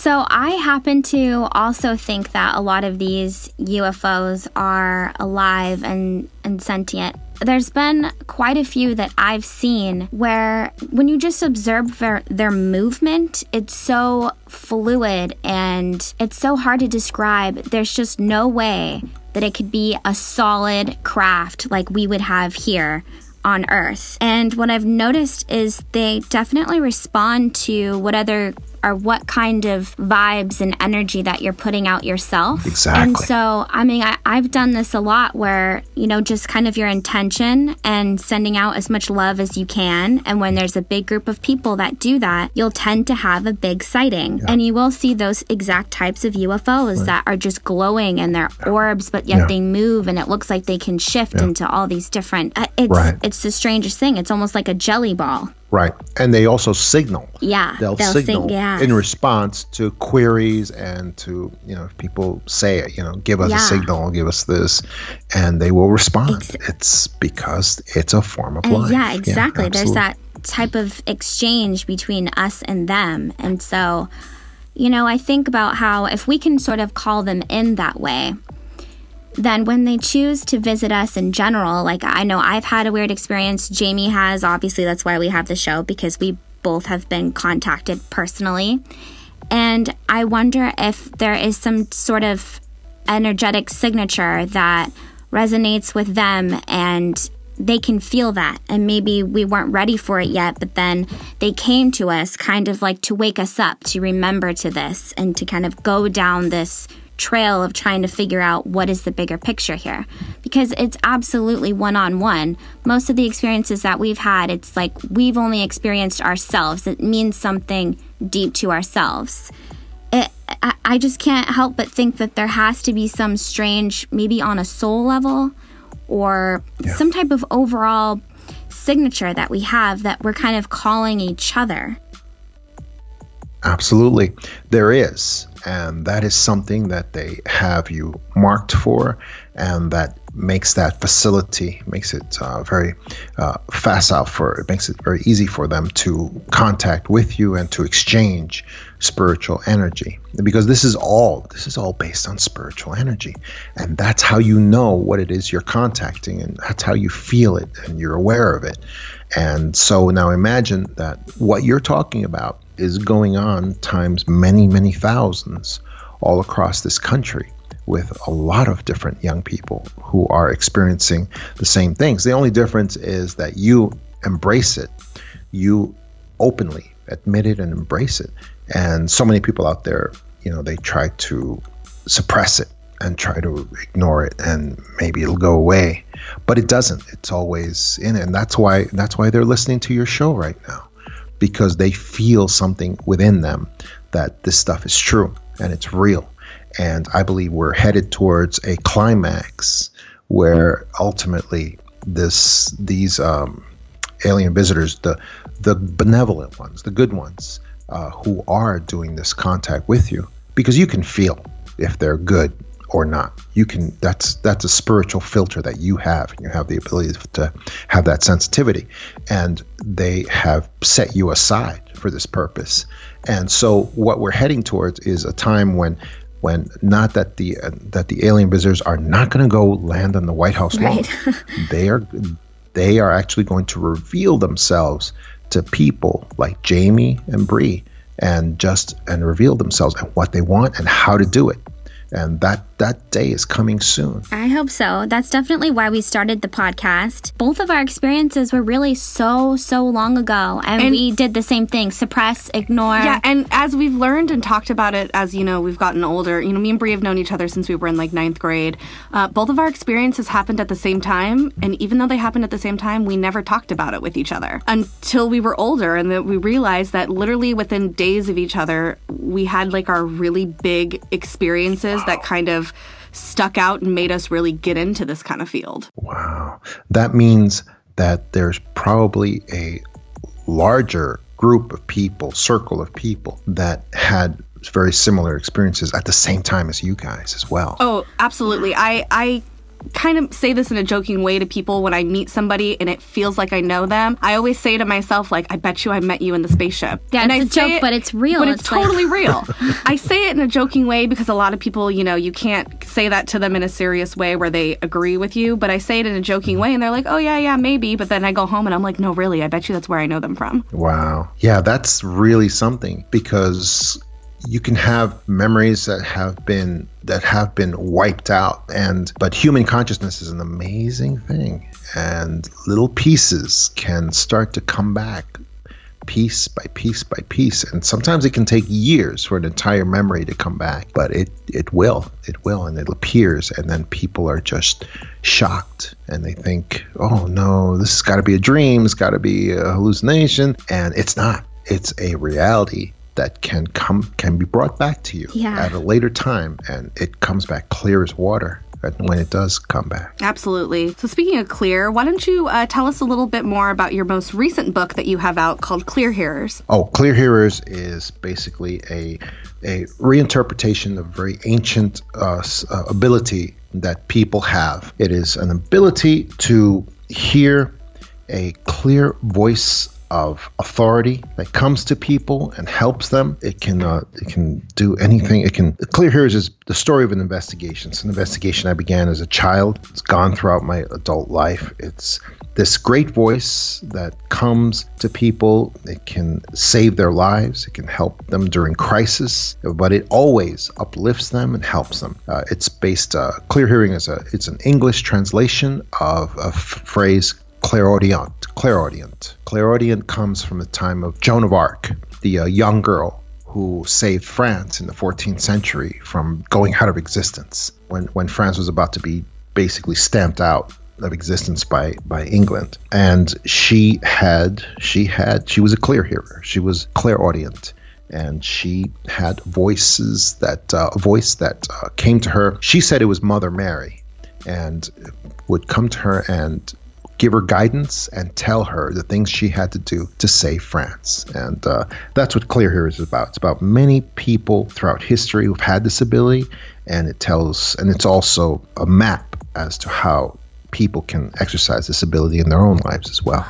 So, I happen to also think that a lot of these UFOs are alive and, and sentient. There's been quite a few that I've seen where, when you just observe their, their movement, it's so fluid and it's so hard to describe. There's just no way that it could be a solid craft like we would have here on Earth. And what I've noticed is they definitely respond to what other or what kind of vibes and energy that you're putting out yourself. Exactly. And so, I mean, I, I've done this a lot where, you know, just kind of your intention and sending out as much love as you can. And when there's a big group of people that do that, you'll tend to have a big sighting. Yeah. And you will see those exact types of UFOs right. that are just glowing and they're orbs, but yet yeah. they move and it looks like they can shift yeah. into all these different. Uh, it's, right. it's the strangest thing. It's almost like a jelly ball. Right. And they also signal. Yeah. They'll, they'll signal sing, yeah. in response to queries and to, you know, if people say it, you know, give us yeah. a signal, give us this, and they will respond. Ex- it's because it's a form of life. Yeah, exactly. Yeah, There's that type of exchange between us and them. And so, you know, I think about how if we can sort of call them in that way, then when they choose to visit us in general, like I know I've had a weird experience, Jamie has, obviously, that's why we have the show because we both have been contacted personally. And I wonder if there is some sort of energetic signature that resonates with them and they can feel that. And maybe we weren't ready for it yet, but then they came to us kind of like to wake us up, to remember to this, and to kind of go down this trail of trying to figure out what is the bigger picture here because it's absolutely one on one. Most of the experiences that we've had, it's like we've only experienced ourselves. It means something deep to ourselves. It, I, I just can't help but think that there has to be some strange, maybe on a soul level, or yeah. some type of overall signature that we have that we're kind of calling each other. Absolutely. There is. And that is something that they have you marked for, and that makes that facility makes it uh, very uh, facile for it makes it very easy for them to contact with you and to exchange spiritual energy. Because this is all this is all based on spiritual energy. And that's how you know what it is you're contacting and that's how you feel it and you're aware of it. And so now imagine that what you're talking about is going on times many, many thousands all across this country with a lot of different young people who are experiencing the same things. The only difference is that you embrace it, you openly admit it and embrace it. And so many people out there, you know, they try to suppress it and try to ignore it and maybe it'll go away. But it doesn't. It's always in it. And that's why that's why they're listening to your show right now because they feel something within them that this stuff is true and it's real. And I believe we're headed towards a climax where ultimately this these um, alien visitors, the the benevolent ones, the good ones, uh, who are doing this contact with you, because you can feel if they're good or not. You can that's that's a spiritual filter that you have, and you have the ability to have that sensitivity, and they have set you aside for this purpose. And so, what we're heading towards is a time when when not that the uh, that the alien visitors are not going to go land on the White House lawn. they are they are actually going to reveal themselves to people like Jamie and Bree and just and reveal themselves and what they want and how to do it and that that day is coming soon. I hope so. That's definitely why we started the podcast. Both of our experiences were really so so long ago, and, and we did the same thing: suppress, ignore. Yeah, and as we've learned and talked about it, as you know, we've gotten older. You know, me and Bree have known each other since we were in like ninth grade. Uh, both of our experiences happened at the same time, and even though they happened at the same time, we never talked about it with each other until we were older, and that we realized that literally within days of each other, we had like our really big experiences that kind of stuck out and made us really get into this kind of field. Wow. That means that there's probably a larger group of people, circle of people that had very similar experiences at the same time as you guys as well. Oh, absolutely. I I kind of say this in a joking way to people when I meet somebody and it feels like I know them. I always say to myself, like, I bet you I met you in the spaceship. Yeah, and it's I a joke, it, but it's real. But it's, it's totally like... real. I say it in a joking way because a lot of people, you know, you can't say that to them in a serious way where they agree with you. But I say it in a joking way and they're like, oh, yeah, yeah, maybe. But then I go home and I'm like, no, really, I bet you that's where I know them from. Wow. Yeah, that's really something because you can have memories that have been that have been wiped out. And but human consciousness is an amazing thing. And little pieces can start to come back piece by piece by piece. And sometimes it can take years for an entire memory to come back but it it will it will and it appears. And then people are just shocked and they think oh no this has got to be a dream. It's got to be a hallucination. And it's not. It's a reality that can come can be brought back to you yeah. at a later time and it comes back clear as water when it does come back. Absolutely. So, speaking of clear, why don't you uh, tell us a little bit more about your most recent book that you have out called Clear Hearers? Oh, Clear Hearers is basically a a reinterpretation of very ancient uh, uh, ability that people have. It is an ability to hear a clear voice of authority that comes to people and helps them. It can uh, it can do anything. It can. Clear Hearers is the story of an investigation. It's an investigation I began as a child. It's gone throughout my adult life. It's this great voice that comes to people. It can save their lives. It can help them during crisis, but it always uplifts them and helps them. Uh, it's based. Uh, Clear Hearing is a. It's an English translation of a f- phrase clairaudient. Clairaudient. Clairaudient comes from the time of Joan of Arc, the uh, young girl who saved France in the 14th century from going out of existence when, when France was about to be basically stamped out of existence by by England. And she had she had she was a clear hearer. She was clairaudient. And she had voices that uh, a voice that uh, came to her. She said it was mother mary and would come to her and give her guidance and tell her the things she had to do to save France. And uh, that's what Clear Hearers is about. It's about many people throughout history who've had this ability, and it tells, and it's also a map as to how people can exercise this ability in their own lives as well.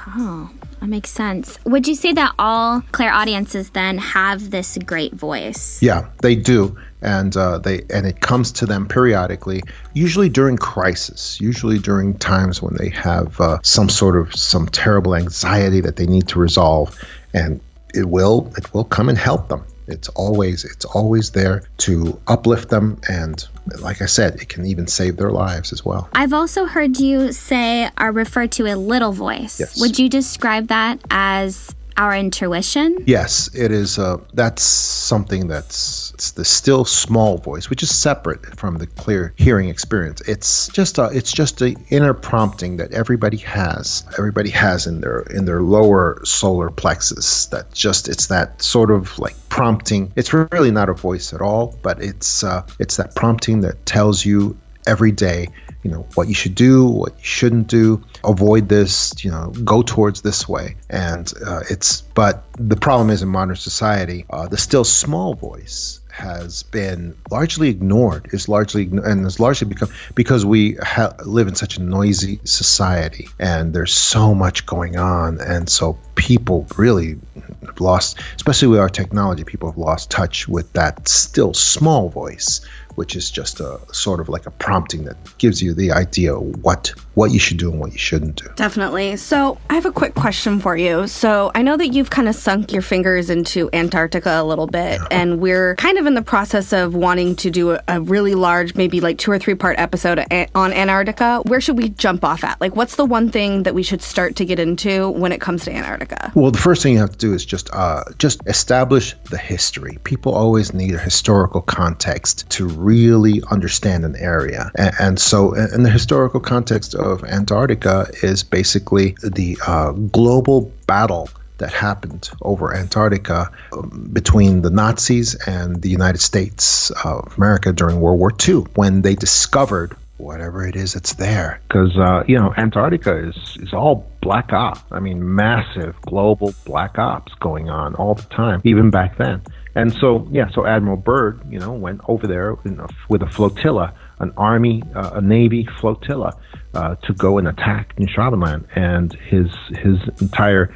That makes sense. Would you say that all Clairaudients then have this great voice? Yeah, they do and uh, they and it comes to them periodically, usually during crisis, usually during times when they have uh, some sort of some terrible anxiety that they need to resolve, and it will it will come and help them. It's always it's always there to uplift them and like I said, it can even save their lives as well. I've also heard you say or refer to a little voice. Yes. Would you describe that as our intuition? Yes, it is. Uh, that's something that's it's the still small voice, which is separate from the clear hearing experience. It's just a it's just a inner prompting that everybody has. Everybody has in their in their lower solar plexus. That just it's that sort of like prompting. It's really not a voice at all, but it's uh, it's that prompting that tells you every day you know what you should do, what you shouldn't do, avoid this, you know, go towards this way. And uh, it's but the problem is in modern society, uh, the still small voice has been largely ignored. Is largely and has largely become because we ha- live in such a noisy society, and there's so much going on, and so people really have lost, especially with our technology, people have lost touch with that still small voice which is just a sort of like a prompting that gives you the idea what what you should do and what you shouldn't do. Definitely. So I have a quick question for you. So I know that you've kind of sunk your fingers into Antarctica a little bit, yeah. and we're kind of in the process of wanting to do a, a really large, maybe like two or three part episode on Antarctica. Where should we jump off at? Like, what's the one thing that we should start to get into when it comes to Antarctica? Well, the first thing you have to do is just uh, just establish the history. People always need a historical context to really understand an area. And, and so, in the historical context of Antarctica, is basically the uh, global battle that happened over Antarctica um, between the Nazis and the United States of America during World War II when they discovered whatever it is that's there. Because, uh, you know, Antarctica is, is all black ops. I mean, massive global black ops going on all the time, even back then. And so, yeah, so Admiral Byrd, you know, went over there a, with a flotilla, an army, uh, a navy flotilla, uh, to go and attack Newfoundland, and his his entire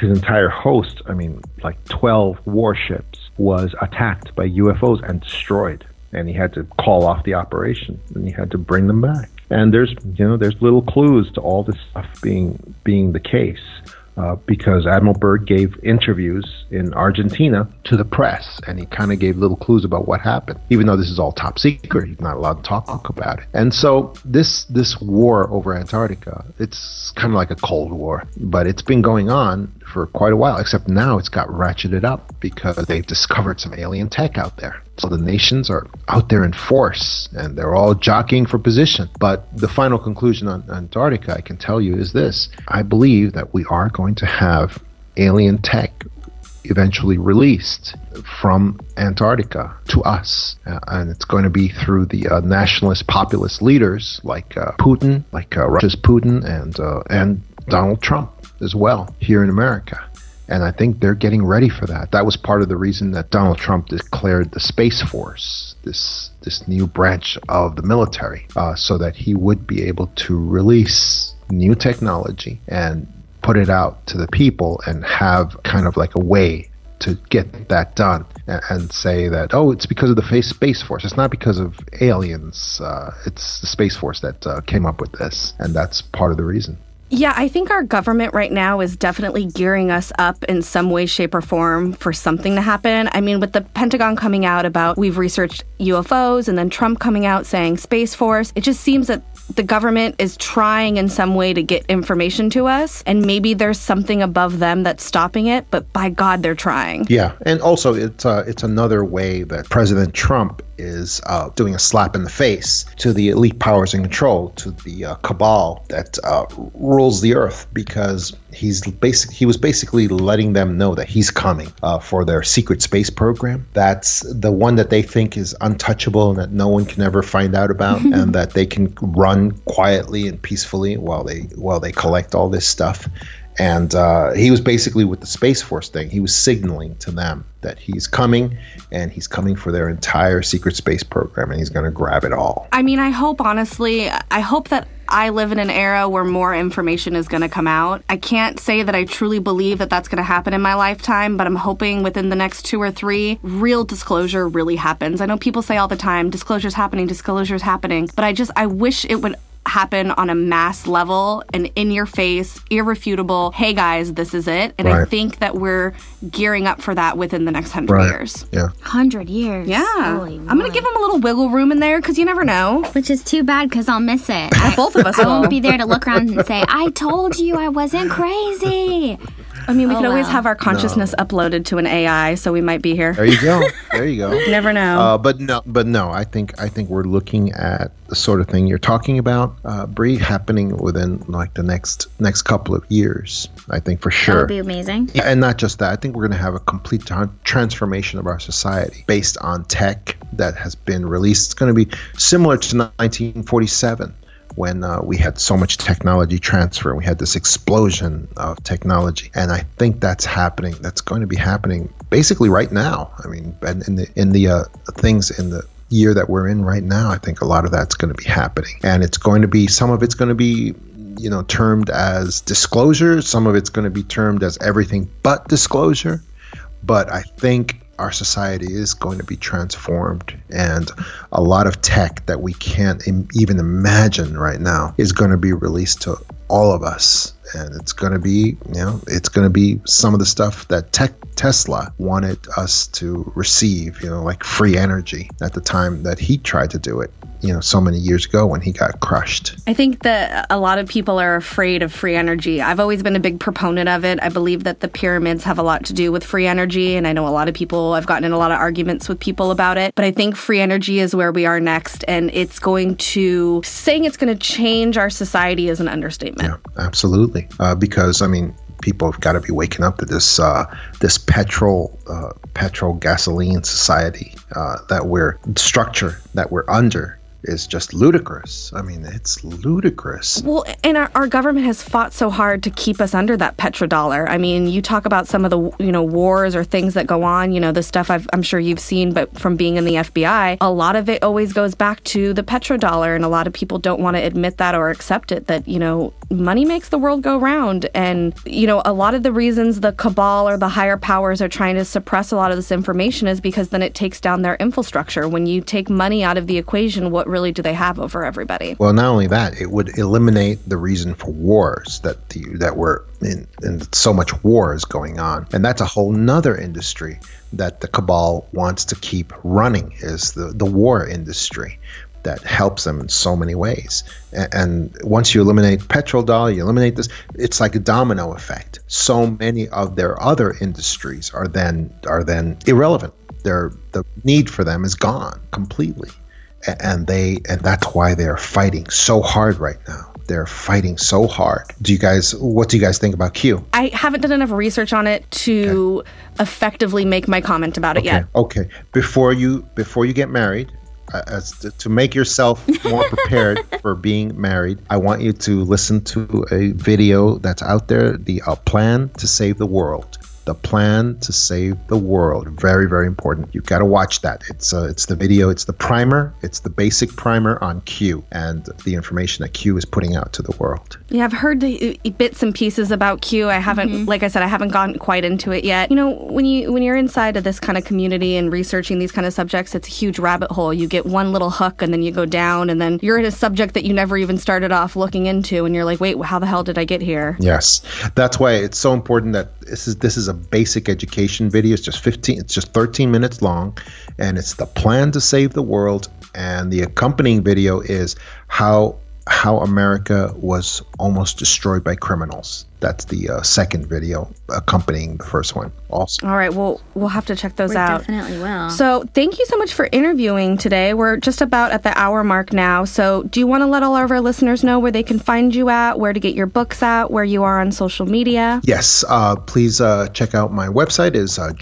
his entire host, I mean, like twelve warships, was attacked by UFOs and destroyed. And he had to call off the operation, and he had to bring them back. And there's, you know, there's little clues to all this stuff being being the case uh, because Admiral Byrd gave interviews in Argentina to the press, and he kind of gave little clues about what happened, even though this is all top secret. He's not allowed to talk about it. And so this this war over Antarctica, it's kind of like a Cold War, but it's been going on for quite a while. Except now it's got ratcheted up because they've discovered some alien tech out there. So the nations are out there in force and they're all jockeying for position. But the final conclusion on Antarctica, I can tell you, is this I believe that we are going to have alien tech eventually released from Antarctica to us. Uh, and it's going to be through the uh, nationalist populist leaders like uh, Putin, like uh, Russia's Putin, and, uh, and Donald Trump as well here in America. And I think they're getting ready for that. That was part of the reason that Donald Trump declared the Space Force, this this new branch of the military, uh, so that he would be able to release new technology and put it out to the people and have kind of like a way to get that done and, say that oh it's because of the space force. It's not because of aliens. Uh, it's the space force that uh, came up with this. And that's part of the reason yeah, I think our government right now is definitely gearing us up in some way, shape, or form for something to happen. I mean, with the Pentagon coming out about we've researched UFOs and then Trump coming out saying Space Force, it just seems that the government is trying in some way to get information to us, and maybe there's something above them that's stopping it, but by God, they're trying. Yeah, and also it's uh, it's another way that President Trump is uh, doing a slap in the face to the elite powers in control, to the uh, cabal that uh, rules the earth, because he's basic. He was basically letting them know that he's coming uh, for their secret space program. That's the one that they think is untouchable and that no one can ever find out about, and that they can run quietly and peacefully while they while they collect all this stuff and uh, he was basically with the Space Force thing, he was signaling to them that he's coming and he's coming for their entire secret space program and he's going to grab it all. I mean, I hope, honestly, I hope that I live in an era where more information is going to come out. I can't say that I truly believe that that's going to happen in my lifetime, but I'm hoping within the next two or three, real disclosure really happens. I know people say all the time, disclosure's happening, disclosure's happening, but I just, I wish it would happen on a mass level and in your face, irrefutable, hey guys, this is it. And right. I think that we're gearing up for that within the next hundred right. years. Yeah. Hundred years. Yeah. Holy I'm going to give them a little wiggle room in there because you never know. Which is too bad because I'll miss it. Both of us I won't be there to look around and say, I told you I wasn't crazy. I mean, we oh, could always have our consciousness no. uploaded to an AI, so we might be here. There you go. There you go. Never know. Uh, but no, but no. I think I think we're looking at the sort of thing you're talking about, uh, Bree, happening within like the next next couple of years. I think for sure. That sure. would be amazing. Yeah, and not just that. I think we're going to have a complete tran- transformation of our society based on tech that has been released. It's going to be similar to 1947 when uh, we had so much technology transfer. We had this explosion of technology, and I think that's happening. That's going to be happening basically right now. I mean, and in the in the uh, things in the year that we're in right now, I think a lot of that's going to be happening, and it's going to be some of it's going to be you know termed as disclosure some of it's going to be termed as everything but disclosure but i think our society is going to be transformed and a lot of tech that we can't Im- even imagine right now is going to be released to all of us. And it's going to be you know it's going to be some of the stuff that tech tesla wanted us to receive you know like free energy at the time that he tried to do it you know so many years ago when he got crushed I think that a lot of people are afraid of free energy. I've always been a big proponent of it. I believe that the pyramids have a lot to do with free energy, and I know a lot of people, I've gotten in a lot of arguments with people about it. But I think free energy is where we are next, and it's going to, saying it's going to change our society is an understatement. Yeah, absolutely. Uh, because I mean, people have got to be waking up to this uh, this petrol uh, petrol gasoline society uh, that we're structure that we're under is just ludicrous. I mean, it's ludicrous. Well, and our, our government has fought so hard to keep us under that petrodollar. I mean, you talk about some of the you know wars or things that go on. You know, the stuff I've, I'm sure you've seen, but from being in the FBI, a lot of it always goes back to the petrodollar, and a lot of people don't want to admit that or accept it. That you know, money makes the world go round, and you know, a lot of the reasons the cabal or the higher powers are trying to suppress a lot of this information is because then it takes down their infrastructure. When you take money out of the equation, what really do they have over everybody? Well, not only that, it would eliminate the reason for wars that the, that were in, in so much war is going on, and that's a whole nother industry that the cabal wants to keep running is the the war industry that helps them in so many ways. And once you eliminate petrol dollar, you eliminate this. It's like a domino effect. So many of their other industries are then are then irrelevant. Their the need for them is gone completely and they and that's why they're fighting so hard right now. They're fighting so hard. Do you guys what do you guys think about q? I haven't done enough research on it to effectively make my comment about it okay. Yet. okay. Before you before you get married uh, as to, to make yourself more prepared for being married i want you to listen to a video that's out there the uh, plan to save the world the plan to save the world very very important you've got to watch that it's uh, it's the video it's the primer it's the basic primer on q and the information that q is putting out to the world Yeah, I've heard the bits and pieces about Q. I haven't, like I said, I haven't gotten quite into it yet. You know, when you when you're inside of this kind of community and researching these kind of subjects, it's a huge rabbit hole. You get one little hook, and then you go down, and then you're in a subject that you never even started off looking into, and you're like, wait, how the hell did I get here? Yes, that's why it's so important that this is this is a basic education video. It's just 15. It's just 13 minutes long, and it's the plan to save the world. And the accompanying video is how how America was almost destroyed by criminals. That's the uh, second video accompanying the first one. Also, All right, well, we'll have to check those We out. definitely will. So, thank you so much for interviewing today. We're just about at the hour mark now. So, do you want to let all of our listeners know where they can find you at, where to get your books at, where you are on social media? yes, uh, please uh, check out my website is uh,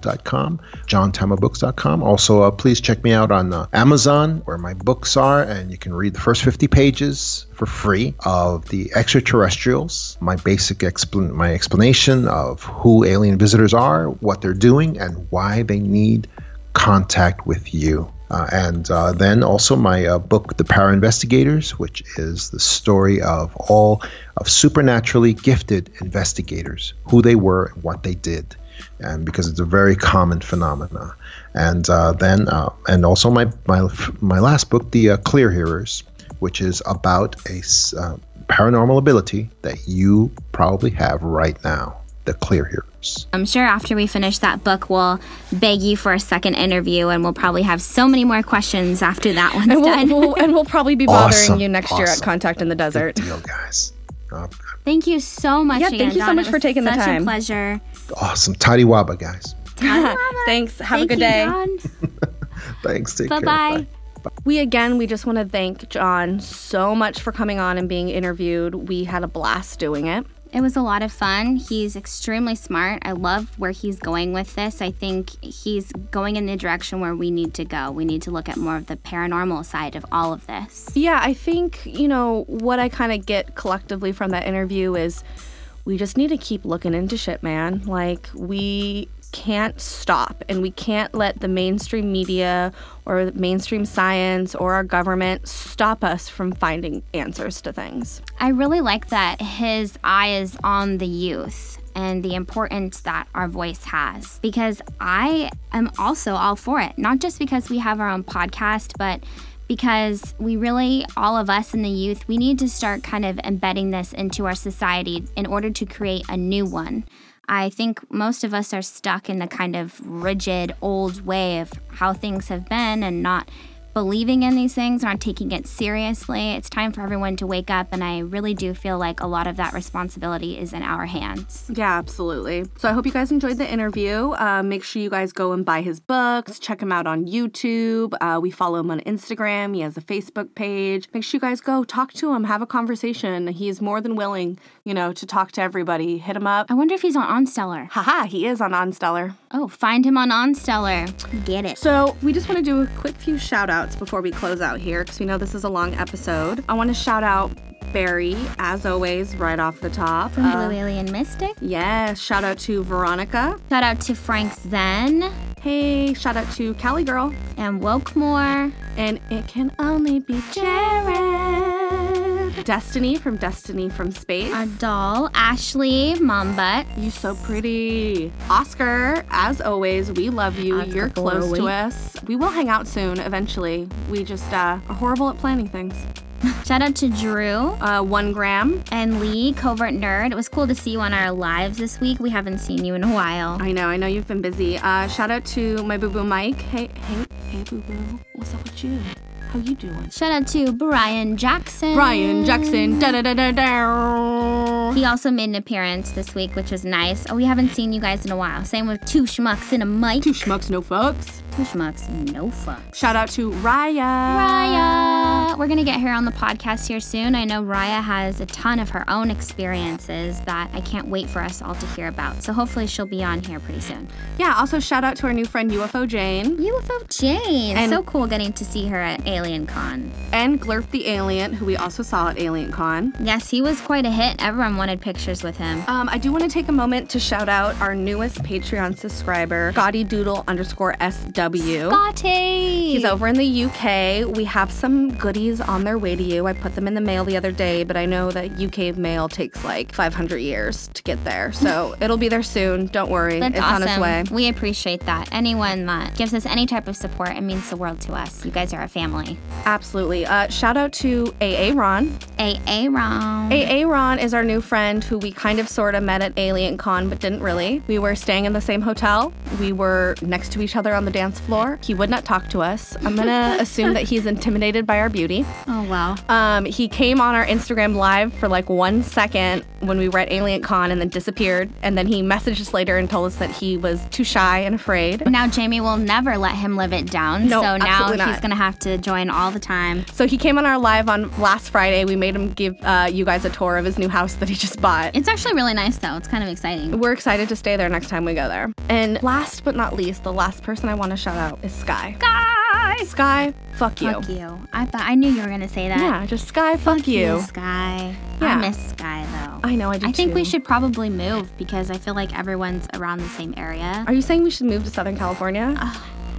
johntamaBooks.com, johntamaBooks.com. Also, uh, please check me out on uh, Amazon where my books are, and you can read the first 50 pages for free of the extraterrestrials, my basic explan- my explanation of who alien visitors are, what they're doing, and why they need contact with you. Uh, and uh, then also my uh, book, The Para Investigators, which is the story of all of supernaturally gifted investigators, who they were, and what they did, and because it's a very common phenomena. And uh, then, uh, and also my my my last book, The uh, Clear Hearers, which is about a uh, paranormal ability that you probably have right now, the Clear Hearers. I'm sure after we finish that book, we'll beg you for a second interview, and we'll probably have so many more questions after that one's And done. we'll, we'll, and we'll probably be bothering Awesome, you next year at. Contact in the Desert. Deal, guys. Uh, thank you so much. Yeah, again, thank you so John. much for was taking the such time. a pleasure. Awesome. Toddy Waba, guys. Thanks. Have Thank a good you, day. John. Thanks. Take Bye care. bye. Bye. We again, we just want to thank John so much for coming on and being interviewed. We had a blast doing it. It was a lot of fun. He's extremely smart. I love where he's going with this. I think he's going in the direction where we need to go. We need to look at more of the paranormal side of all of this. Yeah, I think, you know, what I kind of get collectively from that interview is we just need to keep looking into shit, man. Like, we can't stop and we can't let the mainstream media or mainstream science or our government stop us from finding answers to things. I really like that his eye is on the youth and the importance that our voice has because I am also all for it, not just because we have our own podcast, but because we really, all of us in the youth, we need to start kind of embedding this into our society in order to create a new one. I think most of us are stuck in the kind of rigid old way of how things have been and not believing in these things, not taking it seriously. It's time for everyone to wake up, and I really do feel like a lot of that responsibility is in our hands. Yeah, absolutely. So I hope you guys enjoyed the interview. Uh, make sure you guys go and buy his books, check him out on YouTube. Uh, we follow him on Instagram. He has a Facebook page. Make sure you guys go talk to him, have a conversation. He is more than willing, you know, to talk to everybody. Hit him up. I wonder if he's on OnStellar. Haha, he is on OnStellar. Oh, find him on OnStellar. Get it. So, we just want to do a quick few shout outs before we close out here because we know this is a long episode. I want to shout out Barry, as always, right off the top. From Uh, Blue Alien Mystic. yes, shout out to Veronica. Shout out to Frank Zen Hey, shout out to Cali Girl. and Wokemore. And it can only be Jared. Destiny from Destiny from Space. Our doll, Ashley Mombutt. You're so pretty. Oscar, as always, we love you. You're close to us. We will hang out soon, eventually. We just uh, are horrible at planning things. Shout out to Drew Uh, one gram. and Lee, Covert Nerd. It was cool to see you on our lives this week. We haven't seen you in a while. I know, I know you've been busy. Uh, shout out to my boo boo Mike. Hey, hey, hey, boo boo. What's up with you? How you doing? Shout out to Brian Jackson. Brian Jackson. Da da da da da. He also made an appearance this week, which was nice. Oh, we haven't seen you guys in a while. Same with Two Schmucks and a Mic. Two schmucks, no fucks. Two Schmucks, no fucks. Shout out to Raya. Raya! We're gonna get her on the podcast here soon. I know Raya has a ton of her own experiences that I can't wait for us all to hear about. So hopefully she'll be on here pretty soon. Yeah, also shout out to our new friend UFO Jane UFO Jane. And- so cool getting to see her at Alien Con. and Glurp the Alien, who we also saw at Alien Con. Yes, he was quite a hit. Everyone wanted pictures with him. Um, I do want to take a moment to shout out our newest Patreon subscriber, Scotty Doodle underscore SW. Scotty! He's over in the UK. We have some goodies on their way to you. I put them in the mail the other day, but I know that UK mail takes like 500 years to get there. So it'll be there soon. Don't worry. That's it's awesome. on its way. We appreciate that. Anyone that gives us any type of support, it means the world to us. You guys are a family. Absolutely. Uh, shout out to AA Ron. AA Ron. AA Ron is our new friend who we kind of sort of met at Alien Con, but didn't really. We were staying in the same hotel. We were next to each other on the dance floor. He would not talk to us. I'm gonna assume that he's intimidated by our beauty. Oh, wow. Um, he came on our Instagram live for like one second when we were at Alien Con and then disappeared. And then he messaged us later and told us that he was too shy and afraid. Now Jamie will never let him live it down. No, so now he's gonna have to join all the time. So he came on our live on last Friday. We made him give uh, you guys a tour of his new house that he just bought. It's actually really nice though. It's kind of exciting. We're excited to stay there next time we go there. And last but not least, the last person I want to shout out is Sky. Sky! Sky, fuck you. Fuck you. I thought I knew you were gonna say that. Yeah, just Sky, fuck, you. Sky. Yeah. I miss Sky though. I know, I do I think we should probably move because I feel like everyone's around the same area. Are you saying we should move to Southern California?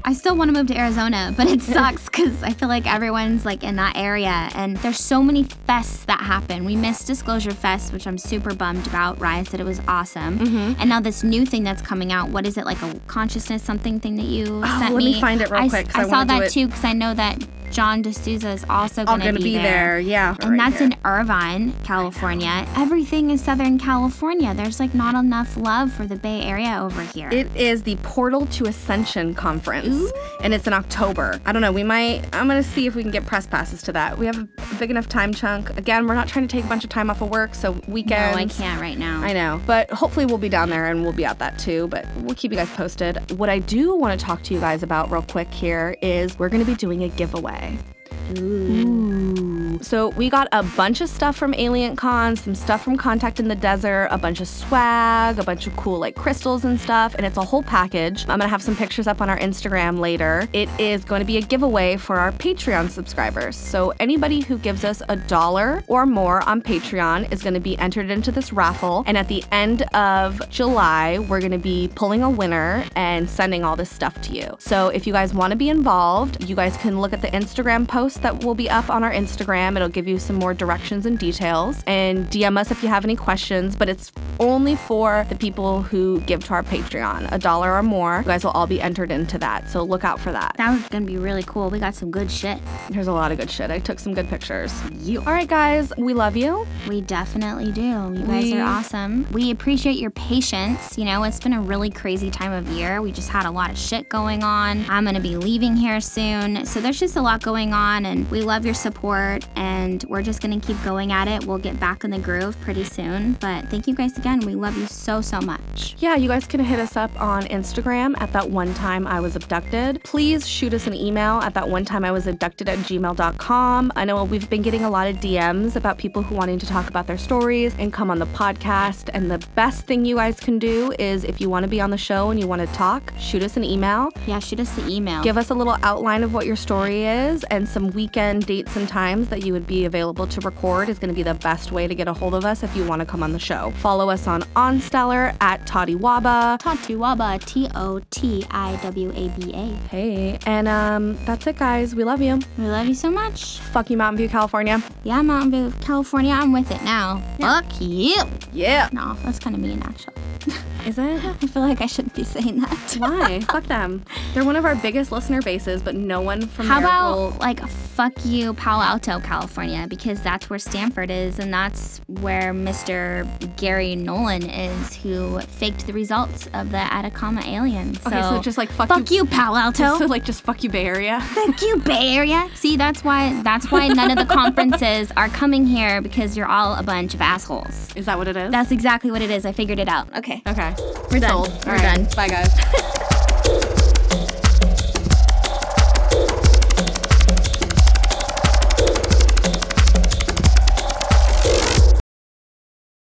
I still want to move to Arizona, but it sucks because I feel like everyone's like in that area, and there's so many fests that happen. We missed Disclosure Fest, which I'm super bummed about. Ryan said it was awesome, Mm-hmm. and now this new thing that's coming out. What is it like a consciousness something thing that you Oh, sent let me find it real I, quick, I, I saw that too because I know that John DeSouza is also oh, going to be there. Going be there. Yeah. And that's in Irvine, California. Everything is Southern California. There's like not enough love for the Bay Area over here. It is the Portal to Ascension conference, and it's in October. I don't know. We might. I'm gonna see if we can get press passes to that. We have a big enough time chunk. Again, we're not trying to take a bunch of time off of work, so no, weekends. I can't right now. I know, but hopefully we'll be down there and we'll be at that too. But we'll keep you guys posted. What I do want to talk to you guys about real quick here is we're going to be doing a giveaway. Giveaway. So we got a bunch of stuff from Alien Con, some stuff from Contact in the Desert, a bunch of swag, a bunch of cool like crystals and stuff, and it's a whole package. I'm gonna have some pictures up on our Instagram later. It is going to be a giveaway for our Patreon subscribers. So anybody who gives us a dollar or more on Patreon is gonna be entered into this raffle. And at the end of July, we're gonna be pulling a winner and sending all this stuff to you. So if you guys wanna be involved, you guys can look at the Instagram post that will be up on our Instagram. It'll give you some more directions and details. And DM us if you have any questions, but it's only for the people who give to our Patreon. A dollar or more, you guys will all be entered into that. So look out for that. That was gonna be really cool. We got some good shit. There's a lot of good shit. I took some good pictures. You. All right, guys, we love you. We definitely do. You guys We- are awesome. We appreciate your patience. You know, it's been a really crazy time of year. We just had a lot of shit going on. I'm going to be leaving here soon. So there's just a lot going on, and we love your support, and we're just going to keep going at it. We'll get back in the groove pretty soon. But thank you guys again. We love you so, so much. Yeah, you guys can hit us up on Instagram at that one time I was abducted. Please shoot us an email at that one time I was abducted at gmail.com. I know we've been getting a lot of DMs about people who wanting to talk about their stories and come on the podcast. And the best thing you guys can do is if you want to be on the show and you want to talk, shoot us an email. Yeah, shoot us the email. Give us a little outline of what your story is and some weekend dates and times that you would be available to record is going to be the best way to get a hold of us if you want to come on the show. Follow us on OnStellar at Toddy Waba. Totiwaba, T O T I W A B A. Hey, and um, that's it, guys. We love you. We love you so much. Fuck you, Mountain View, California. Yeah, Mountain View, California, I'm with it now. Fuck you. Yeah. No, that's kind of mean, actually. Is it? I feel like I shouldn't be saying that. Why? Fuck them. They're one of our biggest listener bases, but no one from How there about will. like fuck you, Palo Alto, California, because that's where Stanford is, and that's where Mr. Garry Nolan is, who faked the results of the Atacama aliens. So, Okay, so just like fuck, fuck you, Palo Alto. So like just fuck you, Bay Area. Fuck you, Bay Area. See, that's why that's why none of the conferences are coming here because you're all a bunch of assholes. Is that what it is? That's exactly what it is. I figured it out. Okay. okay. We're done. We're All right. done. Bye, guys.